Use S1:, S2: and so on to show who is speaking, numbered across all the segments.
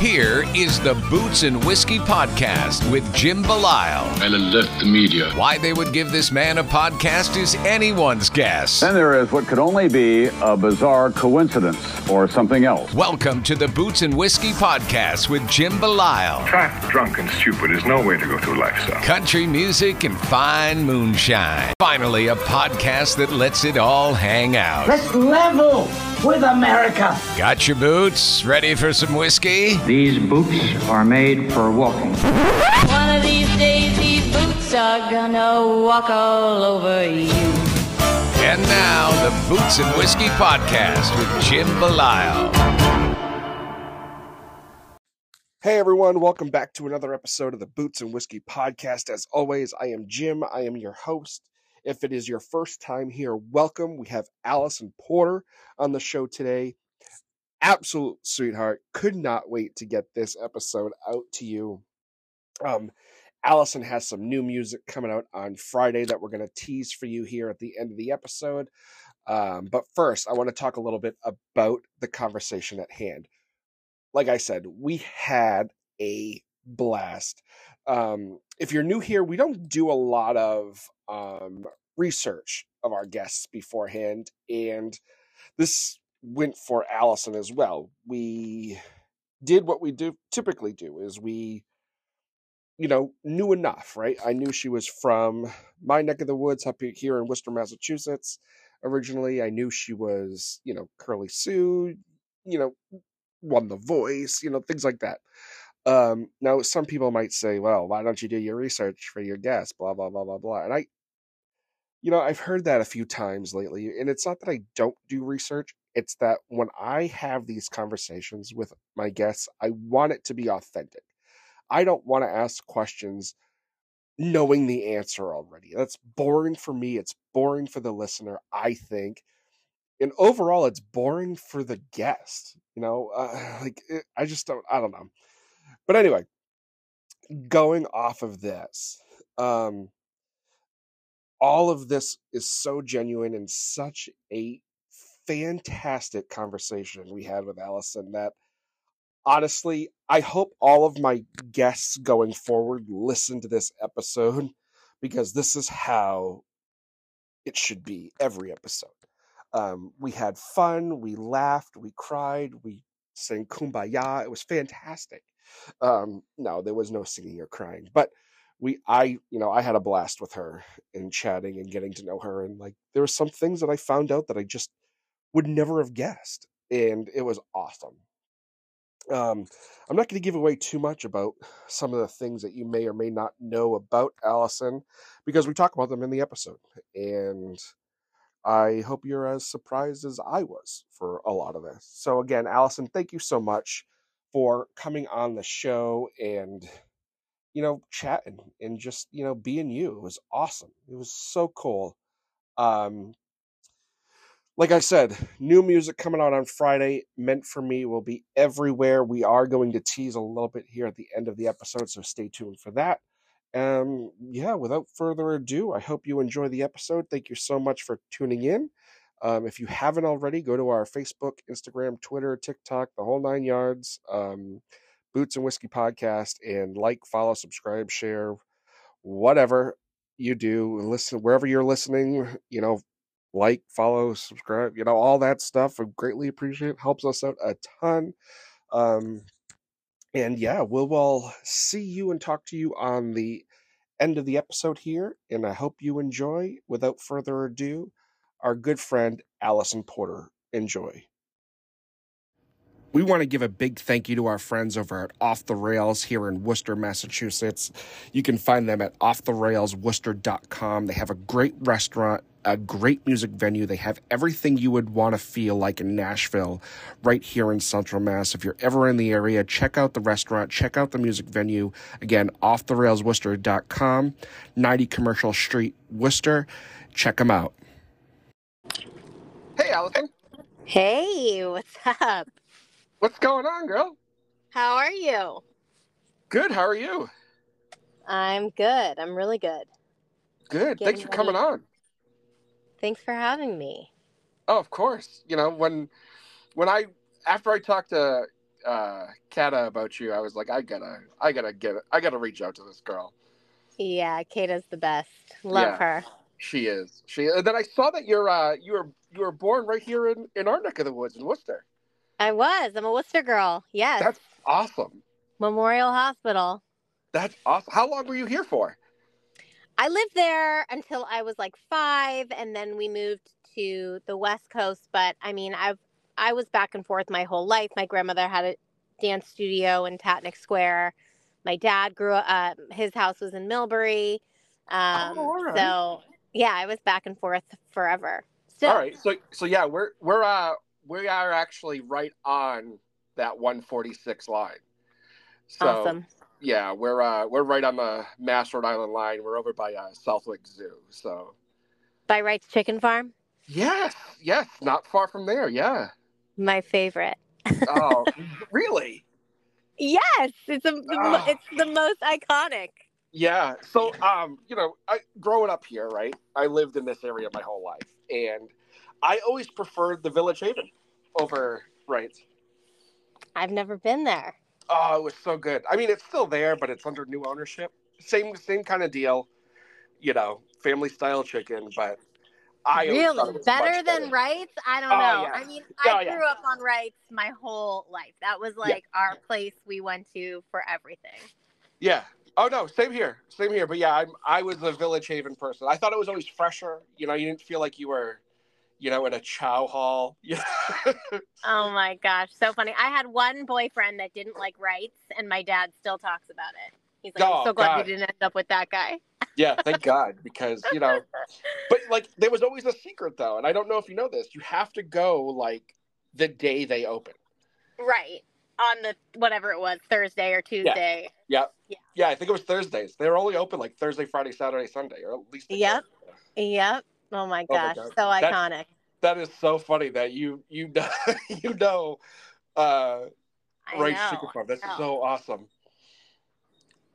S1: here is the Boots and Whiskey Podcast with Jim Belisle.
S2: and alert the media.
S1: Why they would give this man a podcast is anyone's guess.
S3: Then there is what could only be a bizarre coincidence or something else.
S1: Welcome to the Boots and Whiskey Podcast with Jim Belisle.
S4: Fat, drunk, and stupid is no way to go through life, sir.
S1: Country music and fine moonshine. Finally, a podcast that lets it all hang out.
S5: Let's level with America.
S1: Got your boots? Ready for some whiskey?
S6: These boots are made for walking.
S7: One of these days, these boots are gonna walk all over you.
S1: And now, the Boots and Whiskey Podcast with Jim Belisle.
S8: Hey everyone, welcome back to another episode of the Boots and Whiskey Podcast. As always, I am Jim. I am your host. If it is your first time here, welcome. We have Alisan Porter on the show today. Absolute sweetheart. Could not wait to get this episode out to you. Um, Alisan has some new music coming out on Friday that we're going to tease for you here at the end of the episode. Um, but first, I want to talk a little bit about the conversation at hand like I said, we had a blast. Um, if you're new here, we don't do a lot of um, research of our guests beforehand, and this went for Alisan as well. We did what we do typically do is we you know knew enough right i knew she was from my neck of the woods up here in worcester massachusetts originally i knew she was you know curly sue you know won the voice, you know, things like that. Um, now, some people might say, well, why don't you do your research for your guest? Blah, blah, blah, blah, blah. And I, you know, I've heard that a few times lately. And it's not that I don't do research, it's that when I have these conversations with my guests, I want it to be authentic. I don't want to ask questions knowing the answer already. That's boring for me. It's boring for the listener, I think and overall it's boring for the guest you know uh, like it, i just don't i don't know but anyway going off of this um all of this is so genuine and such a fantastic conversation we had with alisan that honestly i hope all of my guests going forward listen to this episode because this is how it should be every episode um, we had fun, we laughed, we cried, we sang kumbaya. It was fantastic. Um, no, there was no singing or crying, but we, I, you know, I had a blast with her and chatting and getting to know her. And like, there were some things that I found out that I just would never have guessed. And it was awesome. Um, I'm not going to give away too much about some of the things that you may or may not know about Alisan because we talk about them in the episode. And I hope you're as surprised as I was for a lot of this. So, again, Alisan, thank you so much for coming on the show and, you know, chatting and just, you know, being you. It was awesome. It was so cool. Um, like I said, new music coming out on Friday, meant for me, will be everywhere. We are going to tease a little bit here at the end of the episode, so stay tuned for that. Um, yeah, without further ado, I hope you enjoy the episode. Thank you so much for tuning in. Um, if you haven't already, go to our Facebook, Instagram, Twitter, TikTok, the whole nine yards, um, Boots and Whiskey Podcast, and like, follow, subscribe, share, whatever you do. Listen wherever you're listening, you know, like, follow, subscribe, you know, all that stuff. I greatly appreciate it. Helps us out a ton. Um, and yeah, we'll all see you and talk to you on the end of the episode here. And I hope you enjoy. Without further ado, our good friend Alisan Porter. Enjoy. We want to give a big thank you to our friends over at Off the Rails here in Worcester, Massachusetts. You can find them at offtherailsworcester.com. They have a great restaurant, a great music venue. They have everything you would want to feel like in Nashville right here in Central Mass. If you're ever in the area, check out the restaurant, check out the music venue. Again, offtherailsworcester.com, 90 Commercial Street, Worcester. Check them out. Hey, Alisan.
S9: Hey, what's up?
S8: What's going on, girl?
S9: How are you?
S8: Good. How are you?
S9: I'm good. I'm really good.
S8: Good.
S9: Getting
S8: Thanks for coming
S9: ready.
S8: on.
S9: Thanks for having me.
S8: Oh, of course. You know when when I after I talked to uh Kata about you, I was like, I gotta, I gotta get, it. I gotta reach out to this girl.
S9: Yeah, Kata's the best. Love
S8: Yeah.
S9: her.
S8: She is. She. And then I saw that you're, uh, you were, you were born right here in in our neck of the woods in Worcester.
S9: I was. I'm a Worcester girl. Yes.
S8: That's awesome.
S9: Memorial Hospital.
S8: That's awesome. How long were you here for?
S9: I lived there until I was like five, and then we moved to the West Coast. But I mean, I've I was back and forth my whole life. My grandmother had a dance studio in Tatnuck Square. My dad grew up. Uh, his house was in Millbury. Um,
S8: Oh, right.
S9: So yeah, I was back and forth forever. Still,
S8: All right. So so yeah, we're we're uh we are actually right on that 146 line. So
S9: awesome.
S8: Yeah, we're uh we're right on the Mass Rhode Island line. We're over by uh, Southwick Zoo. So
S9: By Wright's Chicken Farm,
S8: yes, yes, not far from there. Yeah.
S9: my favorite.
S8: Oh, really?
S9: Yes, it's a,
S8: Ah.
S9: it's the most iconic.
S8: Yeah. So, um, you know, I growing up here, right? I lived in this area my whole life, and I always preferred the Village Haven over right.
S9: I've never been there.
S8: Oh, it was so good. I mean, it's still there, but it's under new ownership. Same, same kind of deal. You know, family style chicken, but I
S9: really better than Wrights? I don't
S8: Oh,
S9: know.
S8: yeah.
S9: I mean,
S8: Oh,
S9: I
S8: yeah.
S9: grew up on Wrights my whole life. That was like our place we went to for everything.
S8: Yeah. Oh no, same here, same here. But yeah, I'm I was a Village Haven person. I thought it was always fresher. You know, you didn't feel like you were, you know, in a chow hall. Yeah.
S9: Oh my gosh, so funny. I had one boyfriend that didn't like Wrights, and my dad still talks about it. He's like,
S8: Oh,
S9: I'm so glad
S8: God.
S9: you didn't end up with that guy.
S8: yeah. Thank God, because you know, but like there was always a secret though, and I don't know if you know this. You have to go like the day they open.
S9: Right. On the whatever it was, Thursday or Tuesday.
S8: Yeah.
S9: Yeah.
S8: Yeah, I think it was Thursdays. They were only open like Thursday, Friday, Saturday, Sunday, or at least. they
S9: Yep.
S8: were.
S9: Yep. Oh my
S8: Oh my
S9: gosh, so
S8: That's-
S9: iconic.
S8: That is so funny that you you know you know uh
S9: know.
S8: farm. That's so awesome.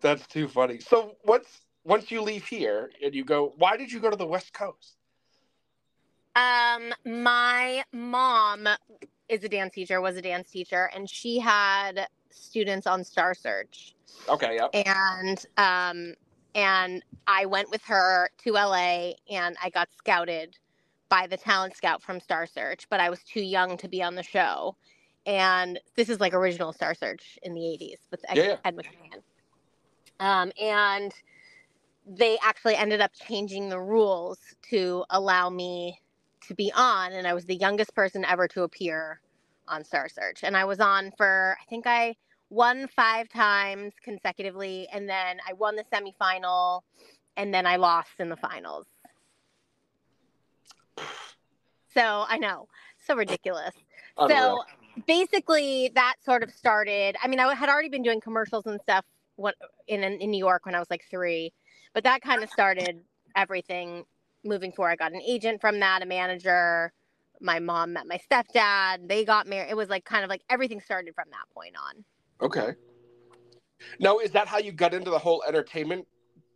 S8: That's too funny. So once once you leave here and you go, why did you go to the West Coast?
S9: Um, my mom is a dance teacher, was a dance teacher, and she had students on Star Search.
S8: Okay, yeah.
S9: And um and I went with her to LA and I got scouted by the talent scout from Star Search, but I was too young to be on the show. And this is like original Star Search in the 80s with Ed,
S8: Yeah.
S9: Ed McMahon. Um, and they actually ended up changing the rules to allow me to be on. And I was the youngest person ever to appear on Star Search. And I was on for, I think I won five times consecutively. And then I won the semifinal. And then I lost in the finals. So I know, so ridiculous.
S8: Unreal.
S9: So basically, that sort of started. I mean, I had already been doing commercials and stuff in in New York when I was like three, but that kind of started everything moving forward. I got an agent from that, a manager. My mom met my stepdad. They got married. It was like kind of like everything started from that point on.
S8: Okay. Now, is that how you got into the whole entertainment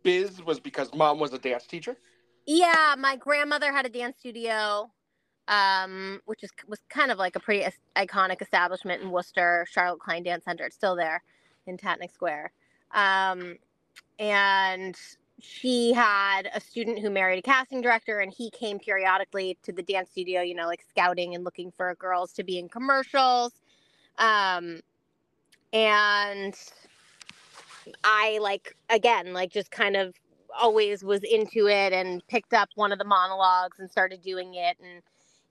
S8: biz? Was because mom was a dance teacher?
S9: Yeah, my grandmother had a dance studio, um, which is was kind of like a pretty iconic establishment in Worcester, Charlotte Klein Dance Center. It's still there in Tatnuck Square. Um, and she had a student who married a casting director, and he came periodically to the dance studio, you know, like scouting and looking for girls to be in commercials. Um, and I like again, like just kind of always was into it and picked up one of the monologues and started doing it and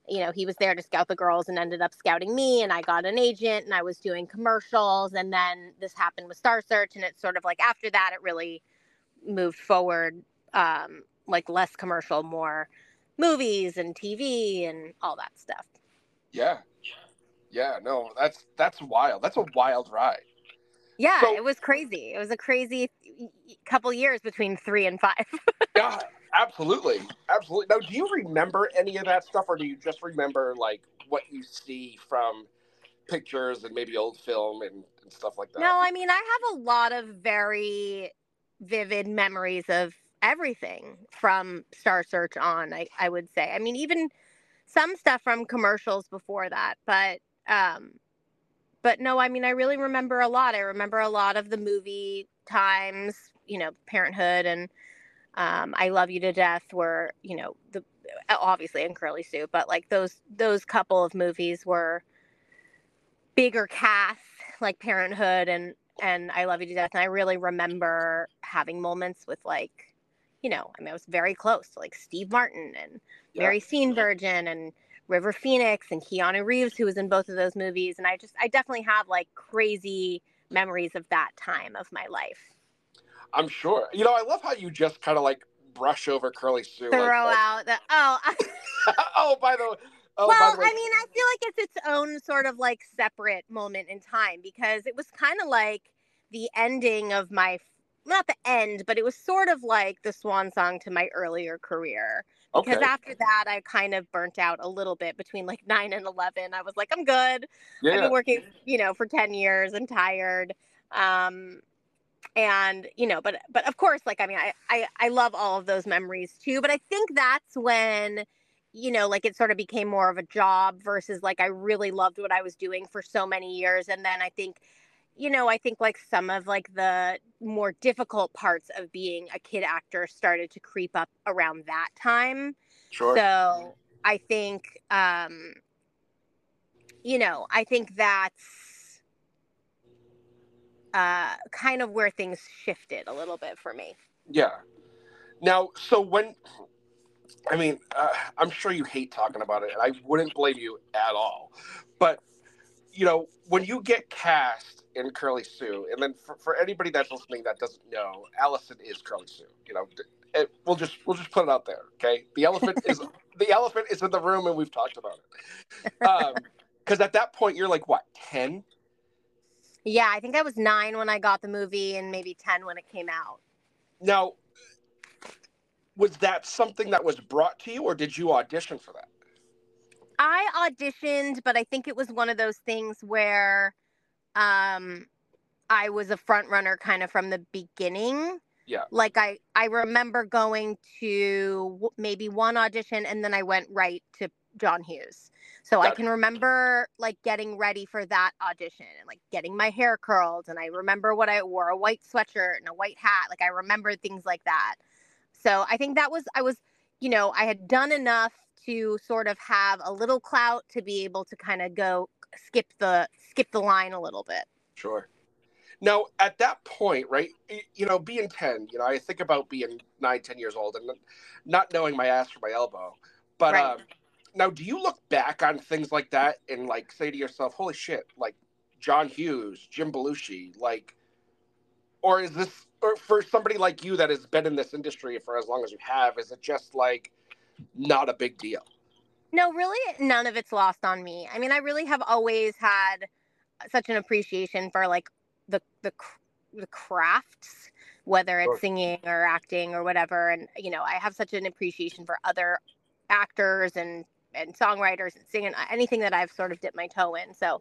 S9: you know he was there to scout the girls and ended up scouting me and i got an agent and i was doing commercials and then this happened with star search and it's sort of like after that it really moved forward um like less commercial more movies and tv and all that stuff
S8: Yeah. Yeah, no, that's that's wild. That's a wild ride.
S9: yeah
S8: So-
S9: it was crazy it was a crazy couple years between three and five
S8: Yeah, absolutely. Absolutely. Now, do you remember any of that stuff or do you just remember like what you see from pictures and maybe old film and, and stuff like that?
S9: No, I mean, I have a lot of very vivid memories of everything from Star Search on, I, I would say. I mean, even some stuff from commercials before that, but um, but no, I mean, I really remember a lot. I remember a lot of the movie times, you know, Parenthood and um, I Love You to Death were, you know, the obviously in Curly Sue, but like those those couple of movies were bigger casts, like Parenthood and and I Love You to Death. And I really remember having moments with like, you know, I mean, I was very close to like Steve Martin and
S8: Yeah.
S9: Mary Steenburgen and River Phoenix and Keanu Reeves, who was in both of those movies. And I just, I definitely have like crazy memories of that time of my life.
S8: I'm sure. You know, I love how you just kind of like brush over Curly Sue.
S9: Throw
S8: like, like-
S9: out the, oh,
S8: oh, by the way. Oh,
S9: well,
S8: the way.
S9: I mean, I feel like it's its own sort of like separate moment in time because it was kind of like the ending of my, not the end, but it was sort of like the swan song to my earlier career. Because
S8: okay.
S9: after that, I kind of burnt out a little bit between like nine and 11. I was like, I'm good. I've been working, you know, for 10 years. I'm tired. Um, and you know, but but of course, like I mean, I, I I love all of those memories too. But I think that's when, you know, like it sort of became more of a job versus like I really loved what I was doing for so many years. And then I think, you know, I think like some of like the more difficult parts of being a kid actor started to creep up around that time.
S8: Sure.
S9: So I think, um, you know, I think that's uh, kind of where things shifted a little bit for me.
S8: Yeah. Now, so when, I mean, uh, I'm sure you hate talking about it, and I wouldn't blame you at all. But, you know, when you get cast in Curly Sue, and then for, for anybody that's listening that doesn't know, Alisan is Curly Sue. You know, it, we'll just we'll just put it out there, okay? The elephant is the elephant is in the room, and we've talked about it. Um, because at that point, you're like what, ten?
S9: Yeah, I think I was nine when I got the movie and maybe 10 when it came out.
S8: Now, was that something that was brought to you, or did you audition for that?
S9: I auditioned, but I think it was one of those things where um I was a front runner kind of from the beginning.
S8: Yeah.
S9: Like I I remember going to maybe one audition and then I went right to John Hughes. So I
S8: Got it.
S9: can remember like getting ready for that audition and like getting my hair curled and I remember what I wore a white sweatshirt and a white hat. Like I remember things like that. So I think that was I was you know, I had done enough to sort of have a little clout to be able to kind of go skip the skip the line a little bit.
S8: Sure. Now, at that point, right, you know, being 10, you know, I think about being nine, 10 years old and not knowing my ass from my elbow. But
S9: Right.
S8: um, now, do you look back on things like that and like say to yourself, holy shit, like John Hughes, Jim Belushi, like, or is this, or for somebody like you that has been in this industry for as long as you have, is it just like not a big deal?
S9: No, really, none of it's lost on me. I mean, I really have always had such an appreciation for like the the the crafts, whether it's singing or acting or whatever. And you know, I have such an appreciation for other actors and and songwriters and singing anything that I've sort of dipped my toe in. So.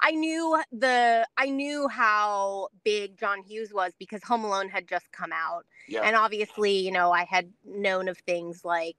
S9: I knew the I knew how big John Hughes was because Home Alone had just come out.
S8: Yeah.
S9: And obviously, you know, I had known of things like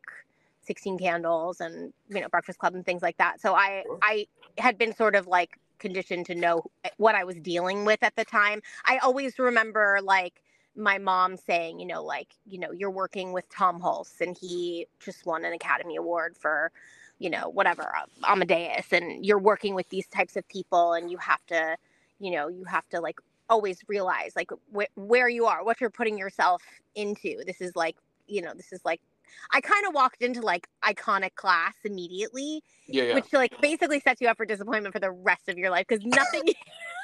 S9: 16 Candles and, you know, Breakfast Club and things like that. So I
S8: Sure.
S9: I had been sort of like conditioned to know what I was dealing with at the time. I always remember like my mom saying, you know, like, you know, you're working with Tom Hulce and he just won an Academy Award for, you know, whatever, uh, Amadeus and you're working with these types of people and you have to, you know, you have to like always realize like wh- where you are, what you're putting yourself into. This is like, you know, this is like I kind of walked into like iconic class immediately,
S8: Yeah, yeah.
S9: which like basically sets you up for disappointment for the rest of your life because nothing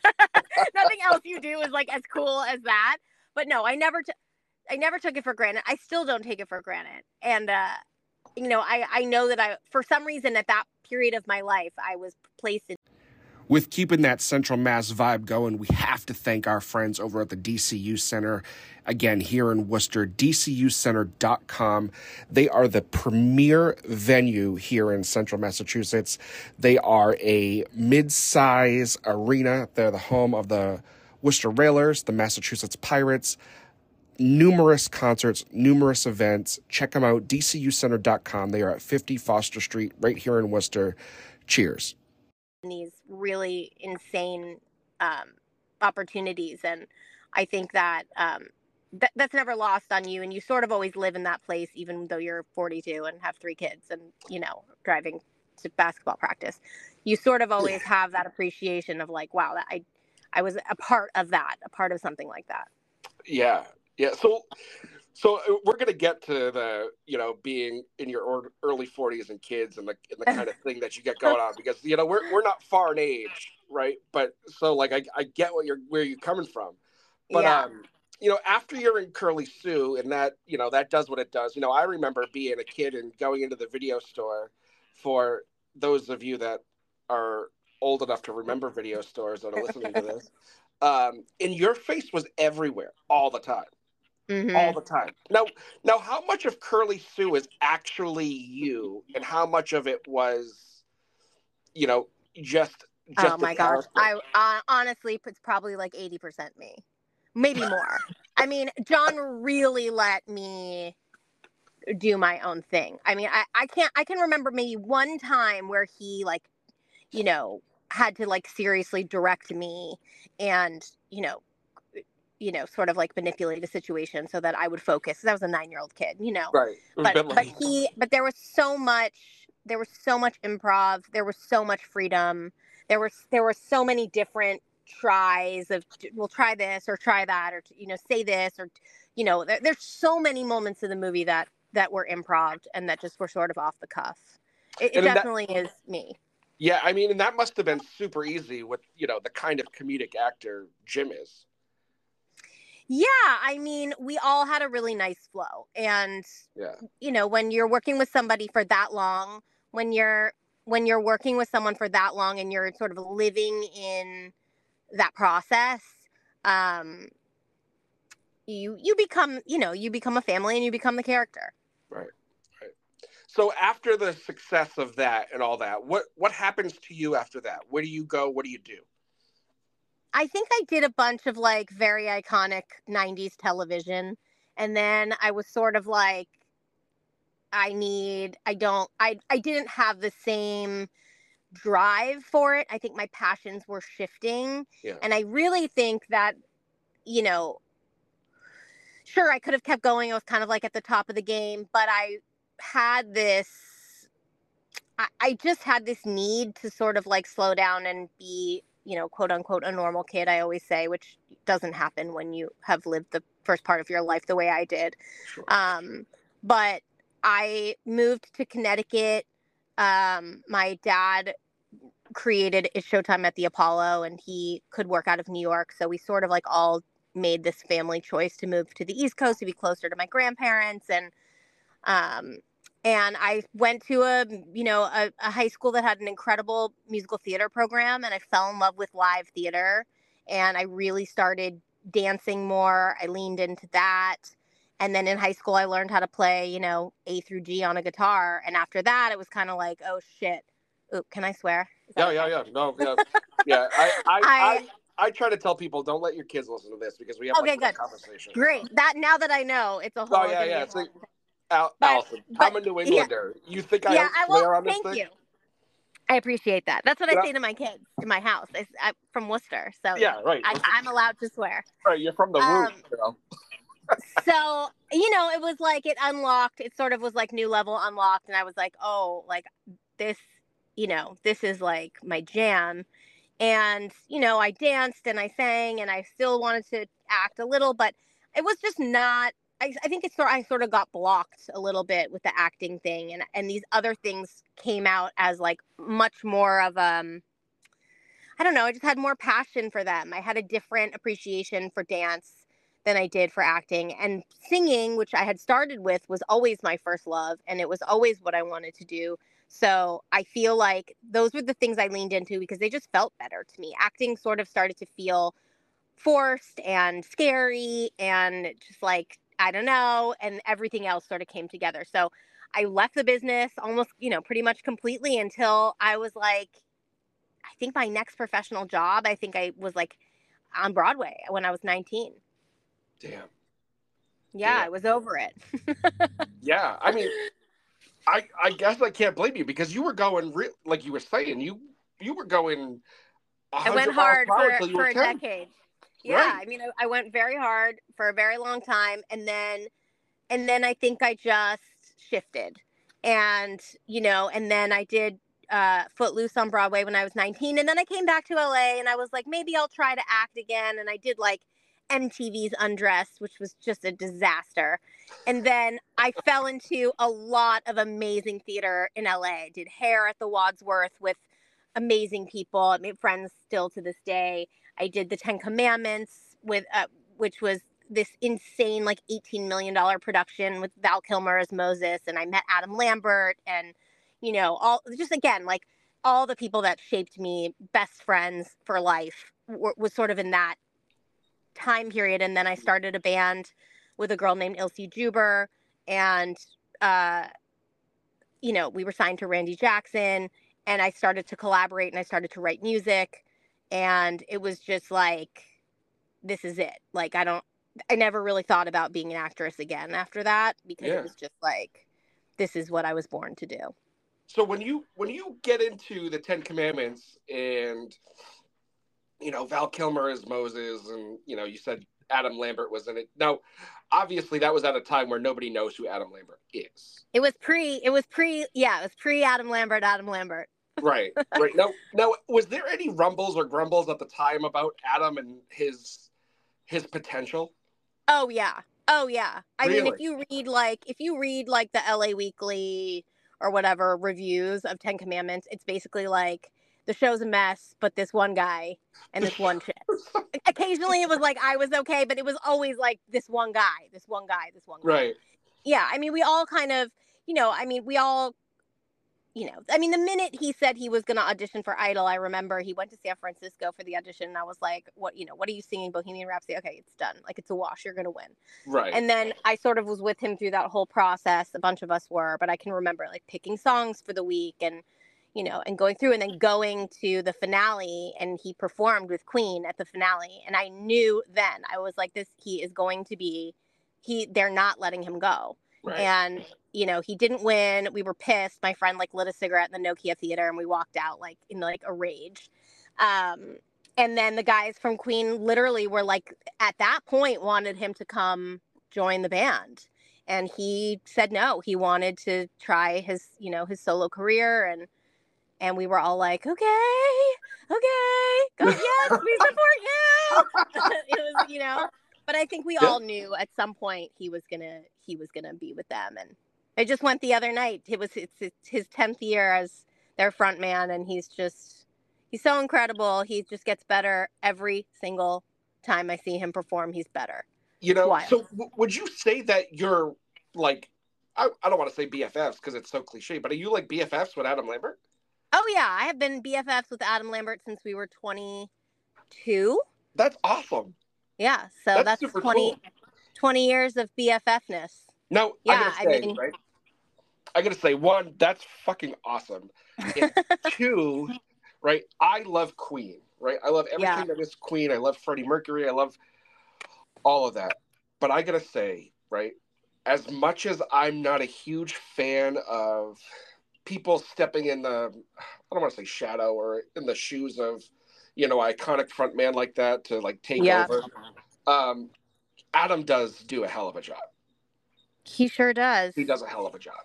S9: nothing else you do is like as cool as that. But no, I never took I never took it for granted. I still don't take it for granted. And uh you know, I I know that I for some reason at that period of my life I was placed in
S2: With keeping that Central Mass vibe going, we have to thank our friends over at the DCU Center. Again, here in Worcester, dcucenter.com. They are the premier venue here in central Massachusetts. They are a mid size arena. They're the home of the Worcester Railers, the Massachusetts Pirates, numerous concerts, numerous events. Check them out, dcucenter.com. They are at 50 Foster Street, right here in Worcester. Cheers.
S9: These really insane um, opportunities, and I think that um, th- that's never lost on you. And you sort of always live in that place, even though you're 42 and have three kids, and you know, driving to basketball practice. You sort of always have that appreciation of like, wow, that I, I was a part of that, a part of something like that.
S8: Yeah, yeah. So, so uh, we're gonna get to the you know being in your early 40s and kids and the and the kind of thing that you get going on because you know we're we're not far in age, right? But so like I I get what you're where you're coming from, but
S9: Yeah.
S8: um you know after you're in Curly Sue and that you know that does what it does. You know I remember being a kid and going into the video store for those of you that are old enough to remember video stores that are listening to this. Um, and your face was everywhere all the time
S9: Mhm.
S8: all the time. Now, now, how much of Curly Sue is actually you, and how much of it was, you know, just just
S9: oh my gosh. i uh, honestly it's probably like 80% me. Maybe more. I mean john really let me do my own thing. I mean I, I can't i can remember maybe one time where he like you know had to like seriously direct me and you know you know sort of like manipulate a situation so that i would focus i was a nine year old kid you know
S8: right. It was a
S9: but but
S8: like-
S9: he but there was so much there was so much improv there was so much freedom there was there were so many different tries of we'll try this or try that or you know say this or you know there, there's so many moments in the movie that that were improv and that just were sort of off the cuff it, it
S8: in that-
S9: definitely is me
S8: yeah, I mean, and that must have been super easy with you know the kind of comedic actor Jim is.
S9: Yeah i mean we all had a really nice flow and
S8: Yeah,
S9: you know when you're working with somebody for that long when you're when you're working with someone for that long and you're sort of living in that process um you you become you know you become a family and you become the character
S8: right, right. So after the success of that and all that, what what happens to you after that? Where do you go? What do you do?
S9: I think I did a bunch of like very iconic 90s television. And then I was sort of like, I need, I don't, I, I didn't have the same drive for it. I think my passions were shifting.
S8: Yeah.
S9: And I really think that, you know, sure, I could have kept going. I was kind of like at the top of the game, but I had this, I, I just had this need to sort of like slow down and be you know, quote unquote, a normal kid, I always say, which doesn't happen when you have lived the first part of your life the way I did.
S8: Sure.
S9: Um, but I moved to Connecticut. Um, my dad created a Showtime at the Apollo, and he could work out of New York. So we sort of like all made this family choice to move to the East Coast to be closer to my grandparents. And um, and I went to a you know a, a high school that had an incredible musical theater program, and I fell in love with live theater, and I really started dancing more. I leaned into that, and then in high school I learned how to play you know A through G on a guitar, and after that it was kind of like oh shit. Oop, can I swear?
S8: Yeah,
S9: okay?
S8: yeah, yeah. No, yeah, yeah. I, I, I,
S9: I-
S8: I, try to tell people don't let your kids listen to this because we have
S9: Okay,
S8: like, a
S9: good.
S8: conversation.
S9: Great. That now that I know, it's a oh, whole.
S8: Oh yeah, yeah.
S9: New
S8: It's like,
S9: one.
S8: Al-
S9: But-
S8: Alisan,
S9: but-
S8: I'm a New
S9: yeah.
S8: Englander. You think I
S9: yeah,
S8: don't
S9: I
S8: swear on this
S9: Thank
S8: thing?
S9: you. I appreciate that. That's what
S8: Yeah.
S9: I say to my kids in my house. I, I, from Worcester, so
S8: Yeah, right.
S9: I, I'm allowed to swear.
S8: right. You're from the
S9: Um,
S8: girl.
S9: so you know, it was like it unlocked. It sort of was like new level unlocked, and I was like, oh, like this, you know, this is like my jam. And you know, I danced and I sang, and I still wanted to act a little, but it was just not. I, I think it's sort. I sort of got blocked a little bit with the acting thing, and and these other things came out as like much more of um. I don't know. I just had more passion for them. I had a different appreciation for dance than I did for acting. And singing, which I had started with, was always my first love, and it was always what I wanted to do. So I feel like those were the things I leaned into because they just felt better to me. Acting sort of started to feel forced and scary and just like, I don't know, and everything else sort of came together. So I left the business almost, you know, pretty much completely until I was like, I think my next professional job, I think I was like on Broadway when I was 19.
S8: Damn.
S9: Yeah,
S8: Yeah.
S9: I was over it.
S8: Yeah, I mean, I I guess I can't blame you because you were going real, like you were saying, you you were going.
S9: I went hard for, for a
S8: 10.
S9: decade. Yeah,
S8: Right.
S9: I mean, I, went very hard for a very long time, and then, and then I think I just shifted, and you know, and then I did uh, Footloose on Broadway when I was 19, and then I came back to LA, and I was like, maybe I'll try to act again, and I did like MTV's Undressed, which was just a disaster, and then I fell into a lot of amazing theater in LA. I did Hair at the Wadsworth with amazing people. I made friends still to this day. I did the Ten Commandments with, uh, which was this insane like eighteen million dollar production with Val Kilmer as Moses, and I met Adam Lambert, and you know all just again like all the people that shaped me, best friends for life, w- was sort of in that time period. And then I started a band with a girl named Ilsey Juber, and uh, you know we were signed to Randy Jackson and I started to collaborate and I started to write music and it was just like this is it. Like I don't I never really thought about being an actress again after that because
S8: Yeah.
S9: it was just like this is what I was born to do.
S8: So when you when you get into the Ten Commandments and you know Val Kilmer is Moses and you know you said Adam Lambert was in it. Now, obviously that was at a time where nobody knows who Adam Lambert is.
S9: It was pre it was pre yeah, it was pre Adam Lambert, Adam Lambert.
S8: Right. Right. now now was there any rumbles or grumbles at the time about Adam and his his potential?
S9: Oh yeah. Oh yeah. I mean if you read like if you read like the LA Weekly or whatever reviews of 10 Commandments, it's basically like the show's a mess, but this one guy and this one chick. Occasionally it was like I was okay, but it was always like this one guy, this one guy, this one guy.
S8: Right.
S9: Yeah, I mean we all kind of, you know, I mean we all you know, I mean, the minute he said he was going to audition for Idol, I remember he went to San Francisco for the audition, and I was like, "What? You know, what are you singing? Bohemian Rhapsody? Okay, it's done. Like it's a wash. You're going to win."
S8: Right.
S9: And then I sort of was with him through that whole process. A bunch of us were, but I can remember like picking songs for the week and, you know, and going through and then going to the finale and he performed with Queen at the finale. And I knew then, I was like, this, he is going to be, he, they're not letting him go.
S8: Right.
S9: And, you know, he didn't win. We were pissed. My friend like lit a cigarette in the Nokia theater and we walked out like in like a rage. Um, and then the guys from Queen literally were like, at that point, wanted him to come join the band. And he said no. He wanted to try his, you know, his solo career. And and we were all like, okay, okay, go yes, we support you. it was, you know, but I think we all knew at some point he was gonna he was gonna be with them. And I just went the other night. It was it's, it's his tenth year as their front man, and he's just he's so incredible. He just gets better every single time I see him perform. He's better.
S8: You know,
S9: Wild.
S8: so w- would you say that you're like, I, I don't want to say BFFs because it's so cliche, but are you like BFFs with Adam Lambert?
S9: Oh yeah, I have been BFFs with Adam Lambert since we were twenty two.
S8: That's awesome.
S9: Yeah, so
S8: That's
S9: that's, 20,
S8: cool.
S9: 20 years of BFFness.
S8: No,
S9: Yeah,
S8: I
S9: I
S8: gotta say,
S9: mean-
S8: right? I gotta say, one, that's fucking awesome. And two, right? I love Queen, right? I love everything
S9: Yeah.
S8: that is Queen. I love Freddie Mercury. I love all of that. But I gotta say, right? As much as I'm not a huge fan of people stepping in the, I don't want to say shadow or in the shoes of, you know, iconic front man like that to like take
S9: Yeah.
S8: over. Um, Adam does do a hell of a job.
S9: He sure does.
S8: He does a hell of a job.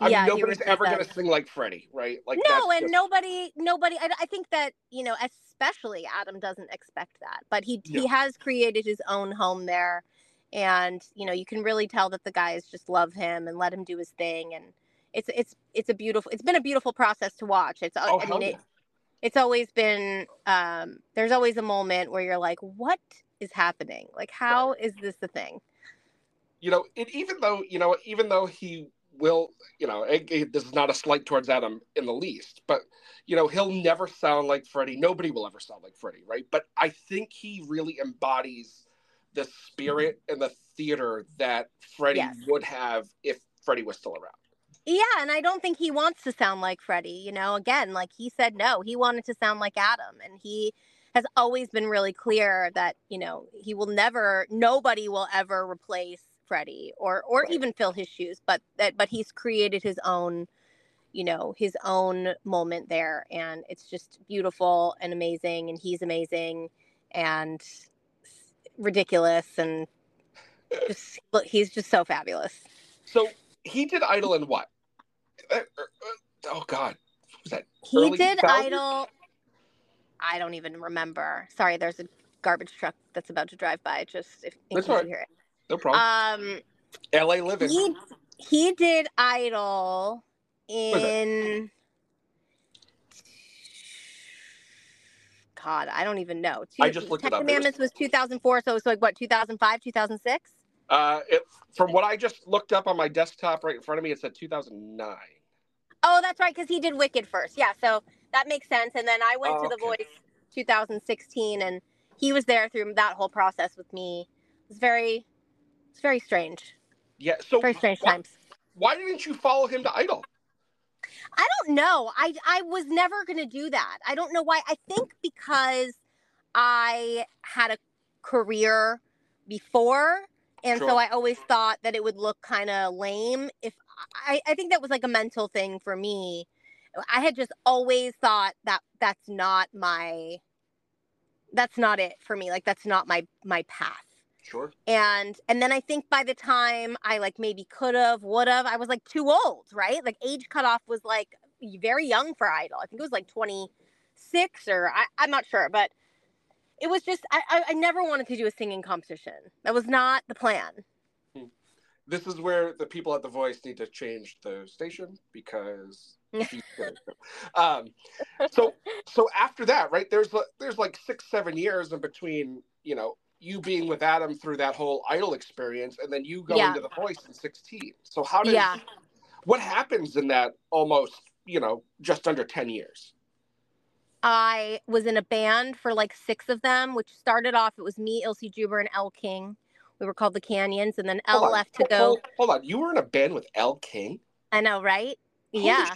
S8: I
S9: Yeah,
S8: mean, nobody's ever going to sing like Freddie, right? Like
S9: no, and
S8: just-
S9: nobody, nobody. I, I think that you know, especially Adam doesn't expect that, but he
S8: No.
S9: he has created his own home there, and you know, you can really tell that the guys just love him and let him do his thing, and it's it's it's a beautiful. It's been a beautiful process to watch. It's
S8: Oh,
S9: I mean, it, it's always been. Um, there's always a moment where you're like, what is happening? Like, how is this the thing?
S8: you know, it, even though you know, even though he will, you know, it, it- this is not a slight towards Adam in the least, but you know, he'll never sound like Freddie. Nobody will ever sound like Freddie, right? But I think he really embodies the spirit mm-hmm. and the theater that Freddie
S9: Yes.
S8: would have if Freddie was still around.
S9: Yeah, and I don't think he wants to sound like Freddie. You know, again, like he said no, he wanted to sound like Adam, and he has always been really clear that you know he will never, nobody will ever replace Freddie or or
S2: Right.
S9: even fill his shoes, but that but he's created his own, you know, his own moment there, and it's just beautiful and amazing, and he's amazing, and ridiculous, and just he's just so fabulous.
S2: So he did Idol in what? Uh, uh, uh, Oh God, what was that?
S9: He did
S2: 2000s?
S9: Idol. I don't even remember. Sorry, there's a garbage truck that's about to drive by. Just if in
S2: That's
S9: case
S2: all right.
S9: you hear it.
S2: No problem.
S9: Um,
S2: L.A. Living.
S9: he he did Idol in. God, I don't even know.
S2: I just looked it
S9: Ten
S2: up. It was-
S9: Commandments was 2004, so it was like what 2005, 2006.
S2: Uh, it, from what I just looked up on my desktop right in front of me, it said 2009.
S9: Oh, that's right, because he did Wicked first. Yeah, so that makes sense. And then I went
S2: Oh,
S9: to The
S2: okay.
S9: Voice 2016, and he was there through that whole process with me. It was very, it's very strange.
S2: Yeah. So
S9: Very strange
S2: why,
S9: times.
S2: why didn't you follow him to Idol?
S9: I don't know. I I was never going to do that. I don't know why. I think because I had a career before and
S2: Sure.
S9: so I always thought that it would look kind of lame if I I think that was like a mental thing for me. I had just always thought that that's not my that's not it for me. Like that's not my my path
S2: Sure.
S9: and and then i think by the time i like maybe could have would have i was like too old right like age cutoff was like very young for idol i think it was like 26 or I, i'm not sure but it was just I, I i never wanted to do a singing competition that was not the plan hmm.
S2: This is where the people at The Voice need to change the station because. go. um, so so after that, right? There's there's like six seven years in between. You know, you being with Adam through that whole Idol experience, and then you going
S9: Yeah.
S2: to The Voice in 16. So how did
S9: Yeah.
S2: what happens in that almost you know just under 10 years?
S9: i was in a band for like six of them which started off it was me ilsey juber and elle king we were called the canyons and then elle
S2: Hold on.
S9: left to go
S2: Hold, hold on, you were in a band with Elle King.
S9: i know right yeah.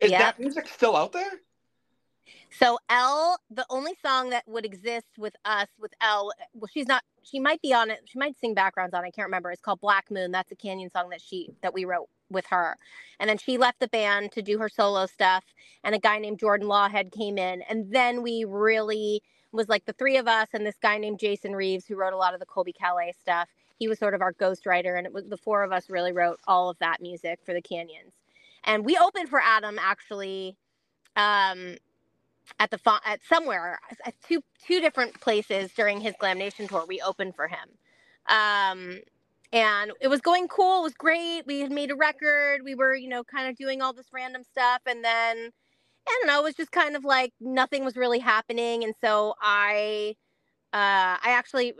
S2: Is
S9: Yeah.
S2: that music still out there?
S9: So Elle, the only song that would exist with us with Elle, well, she's not. She might be on it. She might sing backgrounds on. it, I can't remember. It's called Black Moon. That's a Canyon song that she that we wrote with her. And then she left the band to do her solo stuff. And a guy named Jordan Lawhead came in. And then we really was like the three of us and this guy named Jason Reeves who wrote a lot of the Colbie Caillat stuff. He was sort of our ghostwriter, and it was the four of us really wrote all of that music for the Canyons. And we opened for Adam actually. Um, at the fa- at somewhere at two two different places during his Glam Nation tour. We opened for him, um, and it was going cool. It was great. We had made a record. We were you know kind of doing all this random stuff, and then I don't know. It was just kind of like nothing was really happening, and so I. Uh, I actually,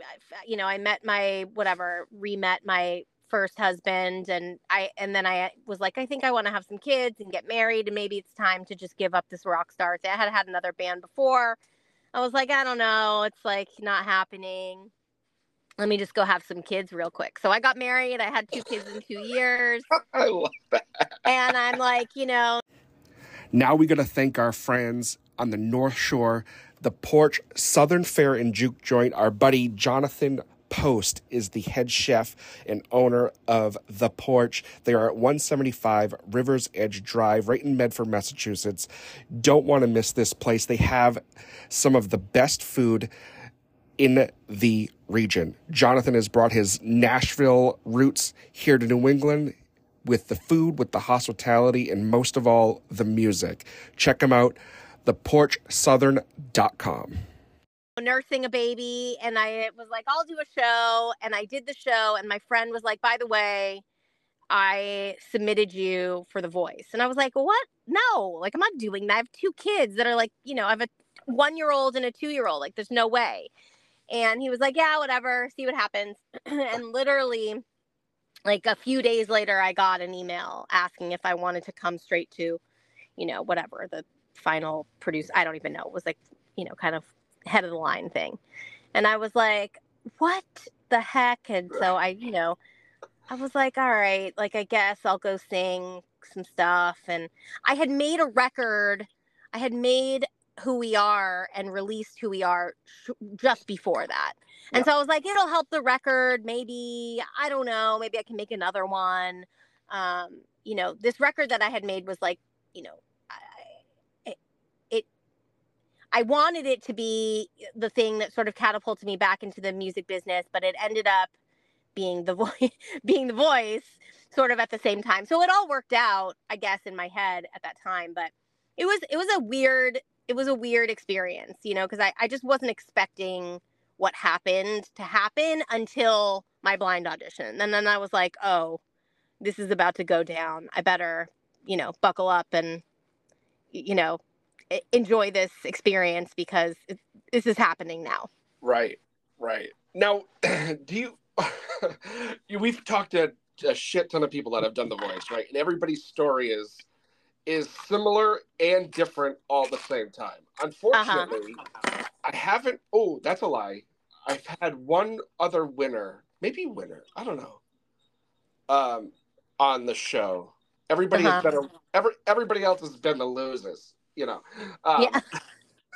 S9: you know, I met my whatever, re-met my first husband, and I, and then I was like, I think I want to have some kids and get married, and maybe it's time to just give up this rock star thing. I had had another band before. I was like, I don't know, it's like not happening. Let me just go have some kids real quick. So I got married. I had two kids in two years,
S2: I love that.
S9: and I'm like, you know,
S8: Now we got to thank our friends on the North Shore, the Porch Southern Fare and Juke Joint. Our buddy Jonathan Post is the head chef and owner of The Porch. They are at 175 Rivers Edge Drive, right in Medford, Massachusetts. Don't want to miss this place. They have some of the best food in the region. Jonathan has brought his Nashville roots here to New England with the food, with the hospitality, and most of all, the music. Check them out, theporchsouthern.com.
S9: nursing a baby and I was like, I'll do a show. And I did the show. And my friend was like, by the way, I submitted you for the voice. And I was like, what? No, like, I'm not doing that. I have two kids that are like, you know, I have a one year old and a two year old. Like, there's no way. And he was like, yeah, whatever, see what happens. and literally, like a few days later, I got an email asking if I wanted to come straight to, you know, whatever the final produce. I don't even know. It was like, you know, kind of head of the line thing. And I was like, what the heck? And so I, you know, I was like, all right, like, I guess I'll go sing some stuff. And I had made a record. I had made who we are and released who we are sh- just before that. And so I was like, it'll help the record. Maybe, I don't know, maybe I can make another one. Um, you know, this record that I had made was like, you know, I, it, it, I wanted it to be the thing that sort of catapulted me back into the music business, but it ended up being the voice, being the voice sort of at the same time. So it all worked out, I guess, in my head at that time, but it was, it was a weird, it was a weird experience, you know, because I, I just wasn't expecting what happened to happen until my blind audition. And then I was like, oh, this is about to go down. I better, you know, buckle up and, you know, enjoy this experience because it, this is happening now.
S8: Right, right. Now, do you, we've talked to a shit ton of people that have done the voice, right? And everybody's story is is similar and different all the same time. Unfortunately, uh-huh. I haven't. Oh, that's a lie. I've had one other winner, maybe winner. I don't know. Um, on the show, everybody uh-huh. has been a, every everybody else has been the losers. You know. Um,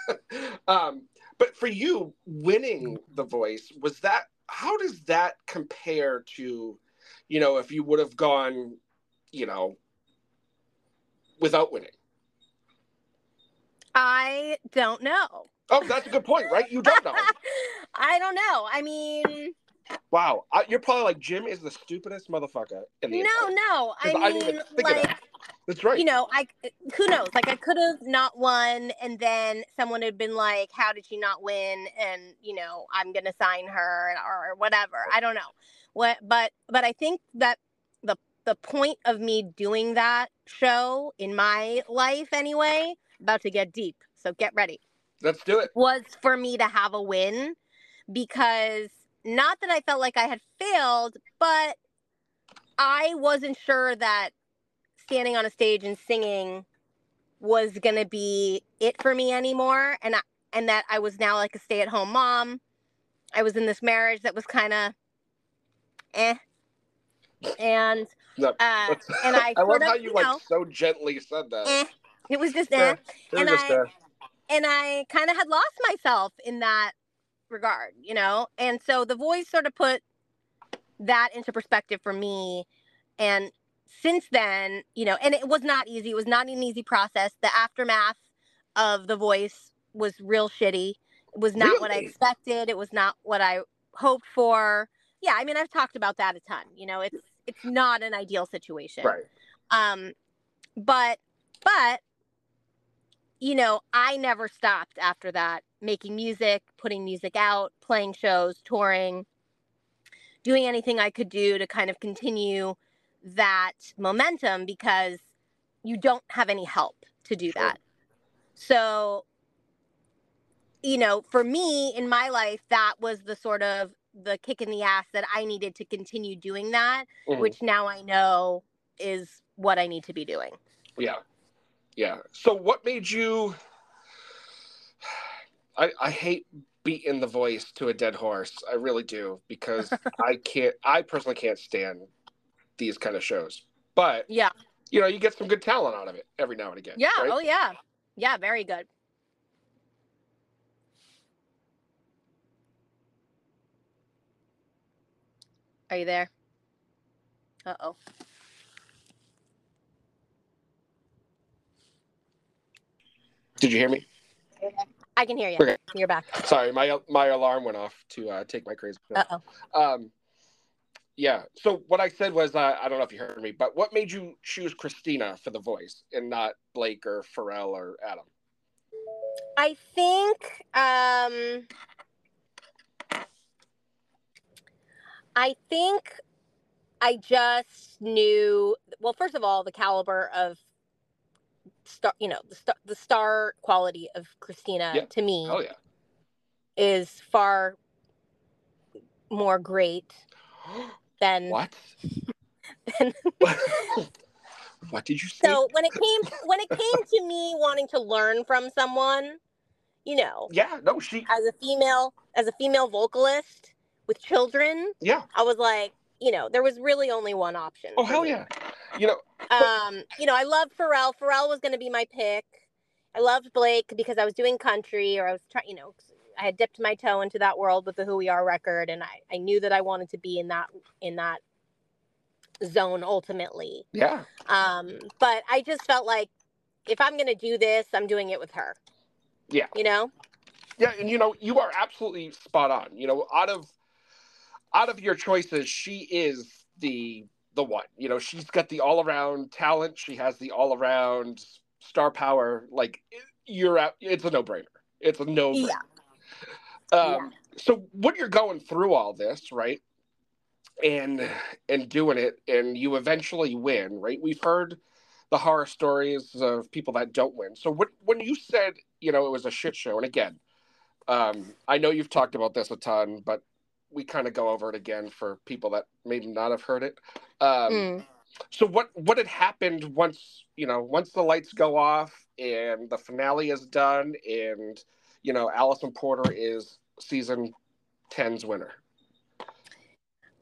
S8: yeah. um, but for you, winning the voice was that. How does that compare to, you know, if you would have gone, you know, without winning?
S9: I don't know.
S8: Oh, that's a good point, right? You don't know.
S9: I don't know. I mean,
S8: wow, I, you're probably like Jim is the stupidest motherfucker in the.
S9: No,
S8: entire.
S9: no. I mean, I like.
S8: That's right.
S9: You know, I who knows? Like, I could have not won, and then someone had been like, "How did she not win?" And you know, I'm gonna sign her or, or whatever. I don't know what, but but I think that the the point of me doing that show in my life anyway about to get deep. So get ready.
S8: Let's do it.
S9: Was for me to have a win because not that I felt like I had failed, but I wasn't sure that standing on a stage and singing was going to be it for me anymore and I, and that I was now like a stay-at-home mom. I was in this marriage that was kind of eh. And no, uh, and I
S8: I love how you, you
S9: like
S8: know, so gently said that.
S9: Eh. It was just eh. and just I and I kind of had lost myself in that regard, you know? And so the voice sort of put that into perspective for me. And since then, you know, and it was not easy. It was not an easy process. The aftermath of the voice was real shitty. It was not really? what I expected. It was not what I hoped for. Yeah, I mean, I've talked about that a ton. You know, it's it's not an ideal situation.
S8: Right.
S9: Um, but but you know, I never stopped after that making music, putting music out, playing shows, touring, doing anything I could do to kind of continue that momentum because you don't have any help to do sure. that. So, you know, for me in my life, that was the sort of the kick in the ass that I needed to continue doing that, mm-hmm. which now I know is what I need to be doing.
S8: Yeah. Yeah. So what made you I, I hate beating the voice to a dead horse. I really do because I can't I personally can't stand these kind of shows. But
S9: yeah.
S8: You know, you get some good talent out of it every now and again.
S9: Yeah.
S8: Right?
S9: Oh yeah. Yeah, very good. Are you there? Uh oh.
S8: Did you hear me?
S9: I can hear you. Okay. You're back.
S8: Sorry, my my alarm went off to uh, take my crazy.
S9: Uh oh.
S8: Um, yeah. So what I said was, uh, I don't know if you heard me, but what made you choose Christina for the voice and not Blake or Pharrell or Adam?
S9: I think um, I think I just knew. Well, first of all, the caliber of star, you know, the star, the star quality of Christina
S8: yeah.
S9: to me
S8: oh, yeah.
S9: is far more great than
S8: what?
S9: than,
S8: what did you say?
S9: So when it came when it came to me wanting to learn from someone, you know,
S8: yeah, no, she
S9: as a female as a female vocalist with children,
S8: yeah,
S9: I was like, you know, there was really only one option.
S8: Oh hell me. yeah! You know,
S9: um, you know, I love Pharrell. Pharrell was going to be my pick, I loved Blake because I was doing country or I was trying, you know, I had dipped my toe into that world with the Who We Are record, and I, I knew that I wanted to be in that in that zone ultimately.
S8: Yeah.
S9: Um, but I just felt like if I'm gonna do this, I'm doing it with her.
S8: Yeah.
S9: You know.
S8: Yeah, and you know, you are absolutely spot on. You know, out of out of your choices, she is the the one. You know, she's got the all around talent. She has the all around star power. Like you're out. It's a no brainer. It's a no brainer.
S9: Yeah.
S8: Um, So when you're going through all this, right, and and doing it, and you eventually win, right? We've heard the horror stories of people that don't win. So when when you said you know it was a shit show, and again, um, I know you've talked about this a ton, but we kind of go over it again for people that maybe not have heard it. Um,
S9: Mm.
S8: So what what had happened once you know once the lights go off and the finale is done and you know Alisan Porter is season 10's winner.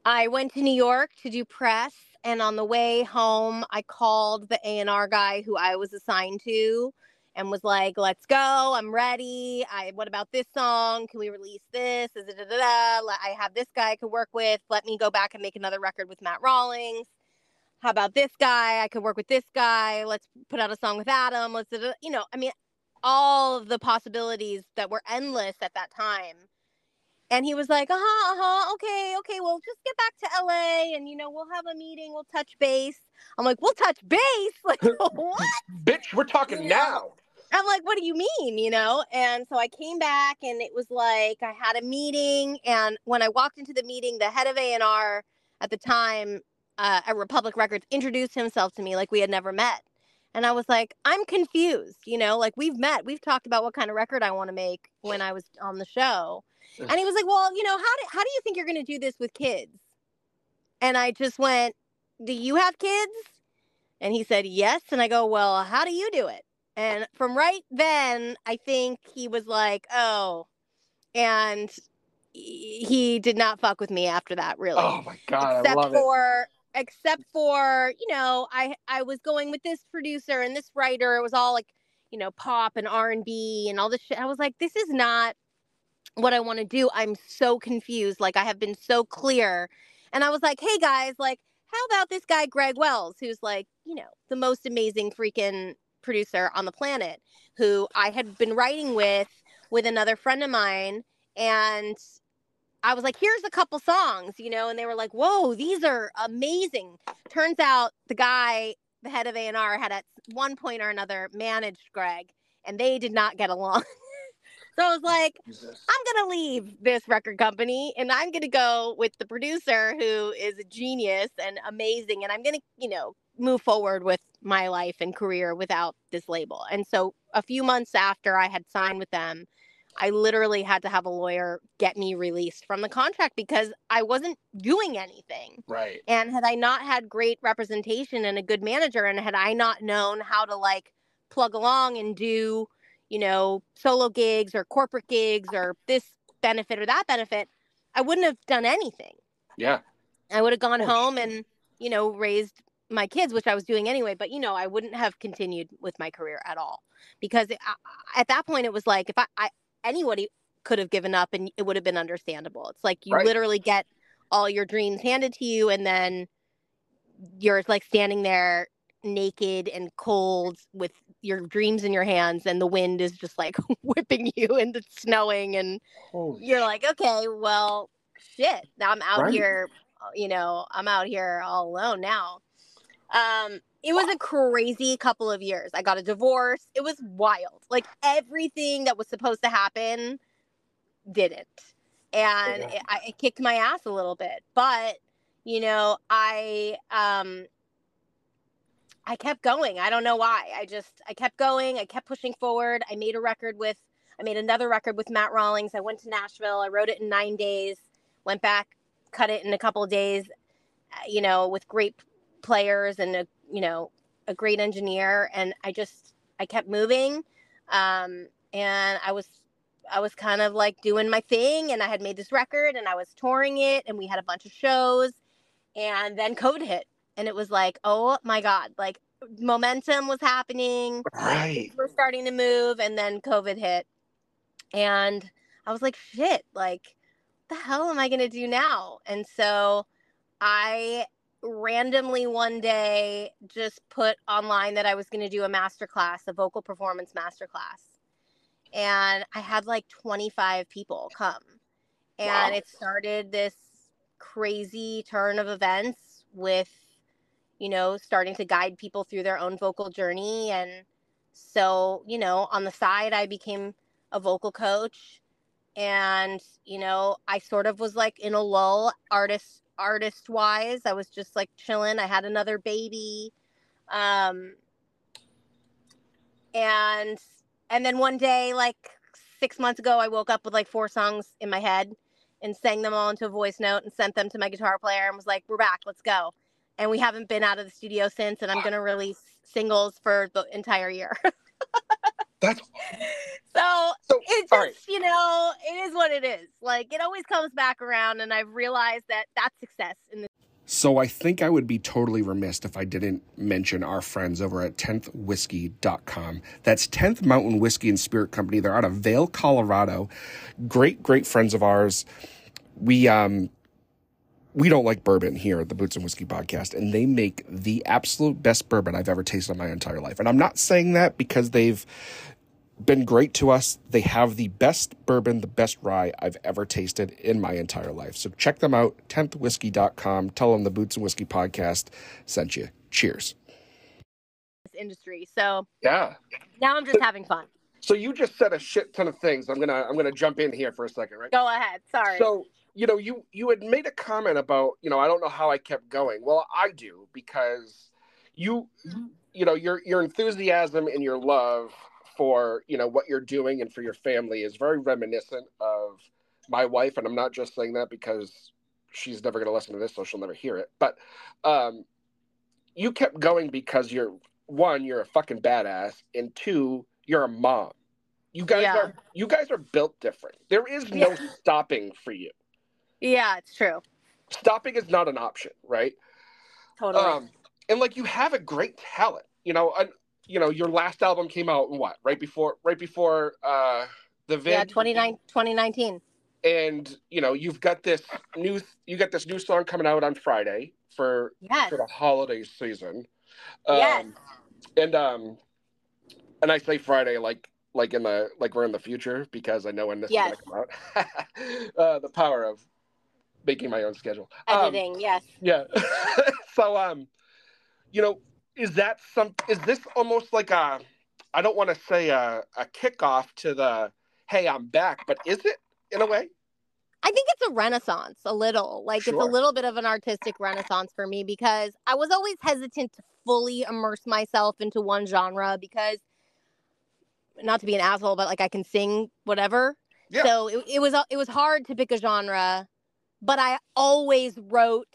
S9: I went to New York to do press, and on the way home, I called the A and R guy who I was assigned to, and was like, "Let's go! I'm ready. I what about this song? Can we release this? Da, da, da. I have this guy I could work with. Let me go back and make another record with Matt Rollings. How about this guy? I could work with this guy. Let's put out a song with Adam. Let's, da, da, da." you know, I mean, all of the possibilities that were endless at that time." And he was like, uh huh, uh huh, okay, okay, well, just get back to LA and, you know, we'll have a meeting, we'll touch base. I'm like, we'll touch base? Like, what?
S8: Bitch, we're talking
S9: You
S8: now.
S9: I'm like, what do you mean? You know? And so I came back and it was like I had a meeting. And when I walked into the meeting, the head of A&R at the time uh, at Republic Records introduced himself to me like we had never met. And I was like, I'm confused. You know, like we've met, we've talked about what kind of record I want to make when I was on the show. And he was like, well, you know, how do, how do you think you're going to do this with kids? And I just went, do you have kids? And he said, yes. And I go, well, how do you do it? And from right then, I think he was like, oh, and he did not fuck with me after that, really.
S8: Oh my god, I
S9: except for except for you know i i was going with this producer and this writer. It was all like you know pop and r&b and all this shit. I was like this is not what i want to do. I'm so confused. Like i have been so clear. And i was like hey guys like how about this guy greg wells who's like you know the most amazing freaking producer on the planet who i had been writing with with another friend of mine. And I was like, here's a couple songs, you know, and they were like, whoa, these are amazing. Turns out the guy, the head of A&R, had at one point or another managed Greg, and they did not get along. so I was like, I'm going to leave this record company, and I'm going to go with the producer who is a genius and amazing, and I'm going to, you know, move forward with my life and career without this label. And so a few months after I had signed with them, I literally had to have a lawyer get me released from the contract because I wasn't doing anything.
S8: Right.
S9: And had I not had great representation and a good manager, and had I not known how to like plug along and do, you know, solo gigs or corporate gigs or this benefit or that benefit, I wouldn't have done anything.
S8: Yeah.
S9: I would have gone
S8: Oh,
S9: home and, you know, raised my kids, which I was doing anyway. But, you know, I wouldn't have continued with my career at all because it, I, at that point it was like if I, I anybody could have given up and it would have been understandable. It's like you
S8: Right.
S9: literally get all your dreams handed to you and then you're like standing there naked and cold with your dreams in your hands and the wind is just like whipping you and it's snowing and
S8: Holy
S9: you're like, okay, well, shit. Now I'm out
S8: Right.
S9: here, you know, I'm out here all alone now. Um, it was a crazy couple of years. I got a divorce. It was wild. Like everything that was supposed to happen didn't. And
S8: Yeah.
S9: it, I, it kicked my ass a little bit. But, you know, I um I kept going. I don't know why. I just I kept going. I kept pushing forward. I made a record with I made another record with Matt Rollings. I went to Nashville. I wrote it in 9 days. Went back, cut it in a couple of days. uh, You know, with great players and a, you know, a great engineer and I just I kept moving. Um and I was I was kind of like doing my thing and I had made this record and I was touring it and we had a bunch of shows and then COVID hit and it was like, oh my God, like momentum was happening.
S8: Right.
S9: We're starting to move, and then COVID hit, and I was like, "Shit! Like, what the hell am I gonna do now?" And so, I randomly one day just put online that I was gonna do a master class, a vocal performance master class, and I had like 25 people come, and
S8: Wow.
S9: it started this crazy turn of events with you know, starting to guide people through their own vocal journey. And so, you know, on the side, I became a vocal coach. And, you know, I sort of was like in a lull artist artist wise. I was just like chilling. I had another baby. Um and and then one day, like six months ago, I woke up with like four songs in my head and sang them all into a voice note and sent them to my guitar player and was like, We're back, let's go and we haven't been out of the studio since and i'm going to release singles for the entire year
S8: That's
S9: so,
S8: So,
S9: it's just
S8: right.
S9: you know it is what it is like it always comes back around and i've realized that that's success in the
S2: So I think I would be totally remiss if I didn't mention our friends over at 10thwhiskey.com. That's 10th Mountain Whiskey and Spirit Company. They're out of Vail, Colorado. Great, great friends of ours. We um we don't like bourbon here at the Boots and Whiskey podcast, and they make the absolute best bourbon I've ever tasted in my entire life. And I'm not saying that because they've been great to us. They have the best bourbon, the best rye I've ever tasted in my entire life. So check them out, 10thwhiskey.com. Tell them the Boots and Whiskey podcast sent you. Cheers.
S9: industry so
S8: yeah.
S9: now i'm just having fun
S8: So you just said a shit ton of things. I'm gonna I'm gonna jump in here for a second, right?
S9: go ahead sorry
S8: So you know, you you had made a comment about you know I don't know how I kept going. Well, I do because you you know your your enthusiasm and your love for you know what you're doing and for your family is very reminiscent of my wife, and I'm not just saying that because she's never going to listen to this, so she'll never hear it. But um, you kept going because you're one, you're a fucking badass, and two, you're a mom. You guys
S9: Yeah.
S8: are you guys are built different. There is no
S9: Yeah.
S8: stopping for you.
S9: Yeah it's true
S8: Stopping is not an option, right?
S9: totally
S8: Um, and like you have a great talent. You know, and you know your last album came out in what? Right before right before uh the vid.
S9: yeah 29 2019
S8: and you know you've got this new you got this new song coming out on Friday for
S9: yes
S8: for the holiday season. Um,
S9: Yes.
S8: And um, and I say Friday like like in the like we're in the future because I know when this
S9: Yes.
S8: is gonna come out. uh, the power of making my own schedule. Um,
S9: editing yes
S8: yeah. so um, you know, is that some? Is this almost like a? I don't want to say a a kickoff to the hey I'm back, but is it in a way?
S9: I think it's a renaissance, a little. Like it's a little bit of an artistic renaissance for me because I was always hesitant to fully immerse myself into one genre because not to be an asshole, but like I can sing whatever.
S8: Yeah.
S9: So it, it was it was hard to pick a genre, but I always wrote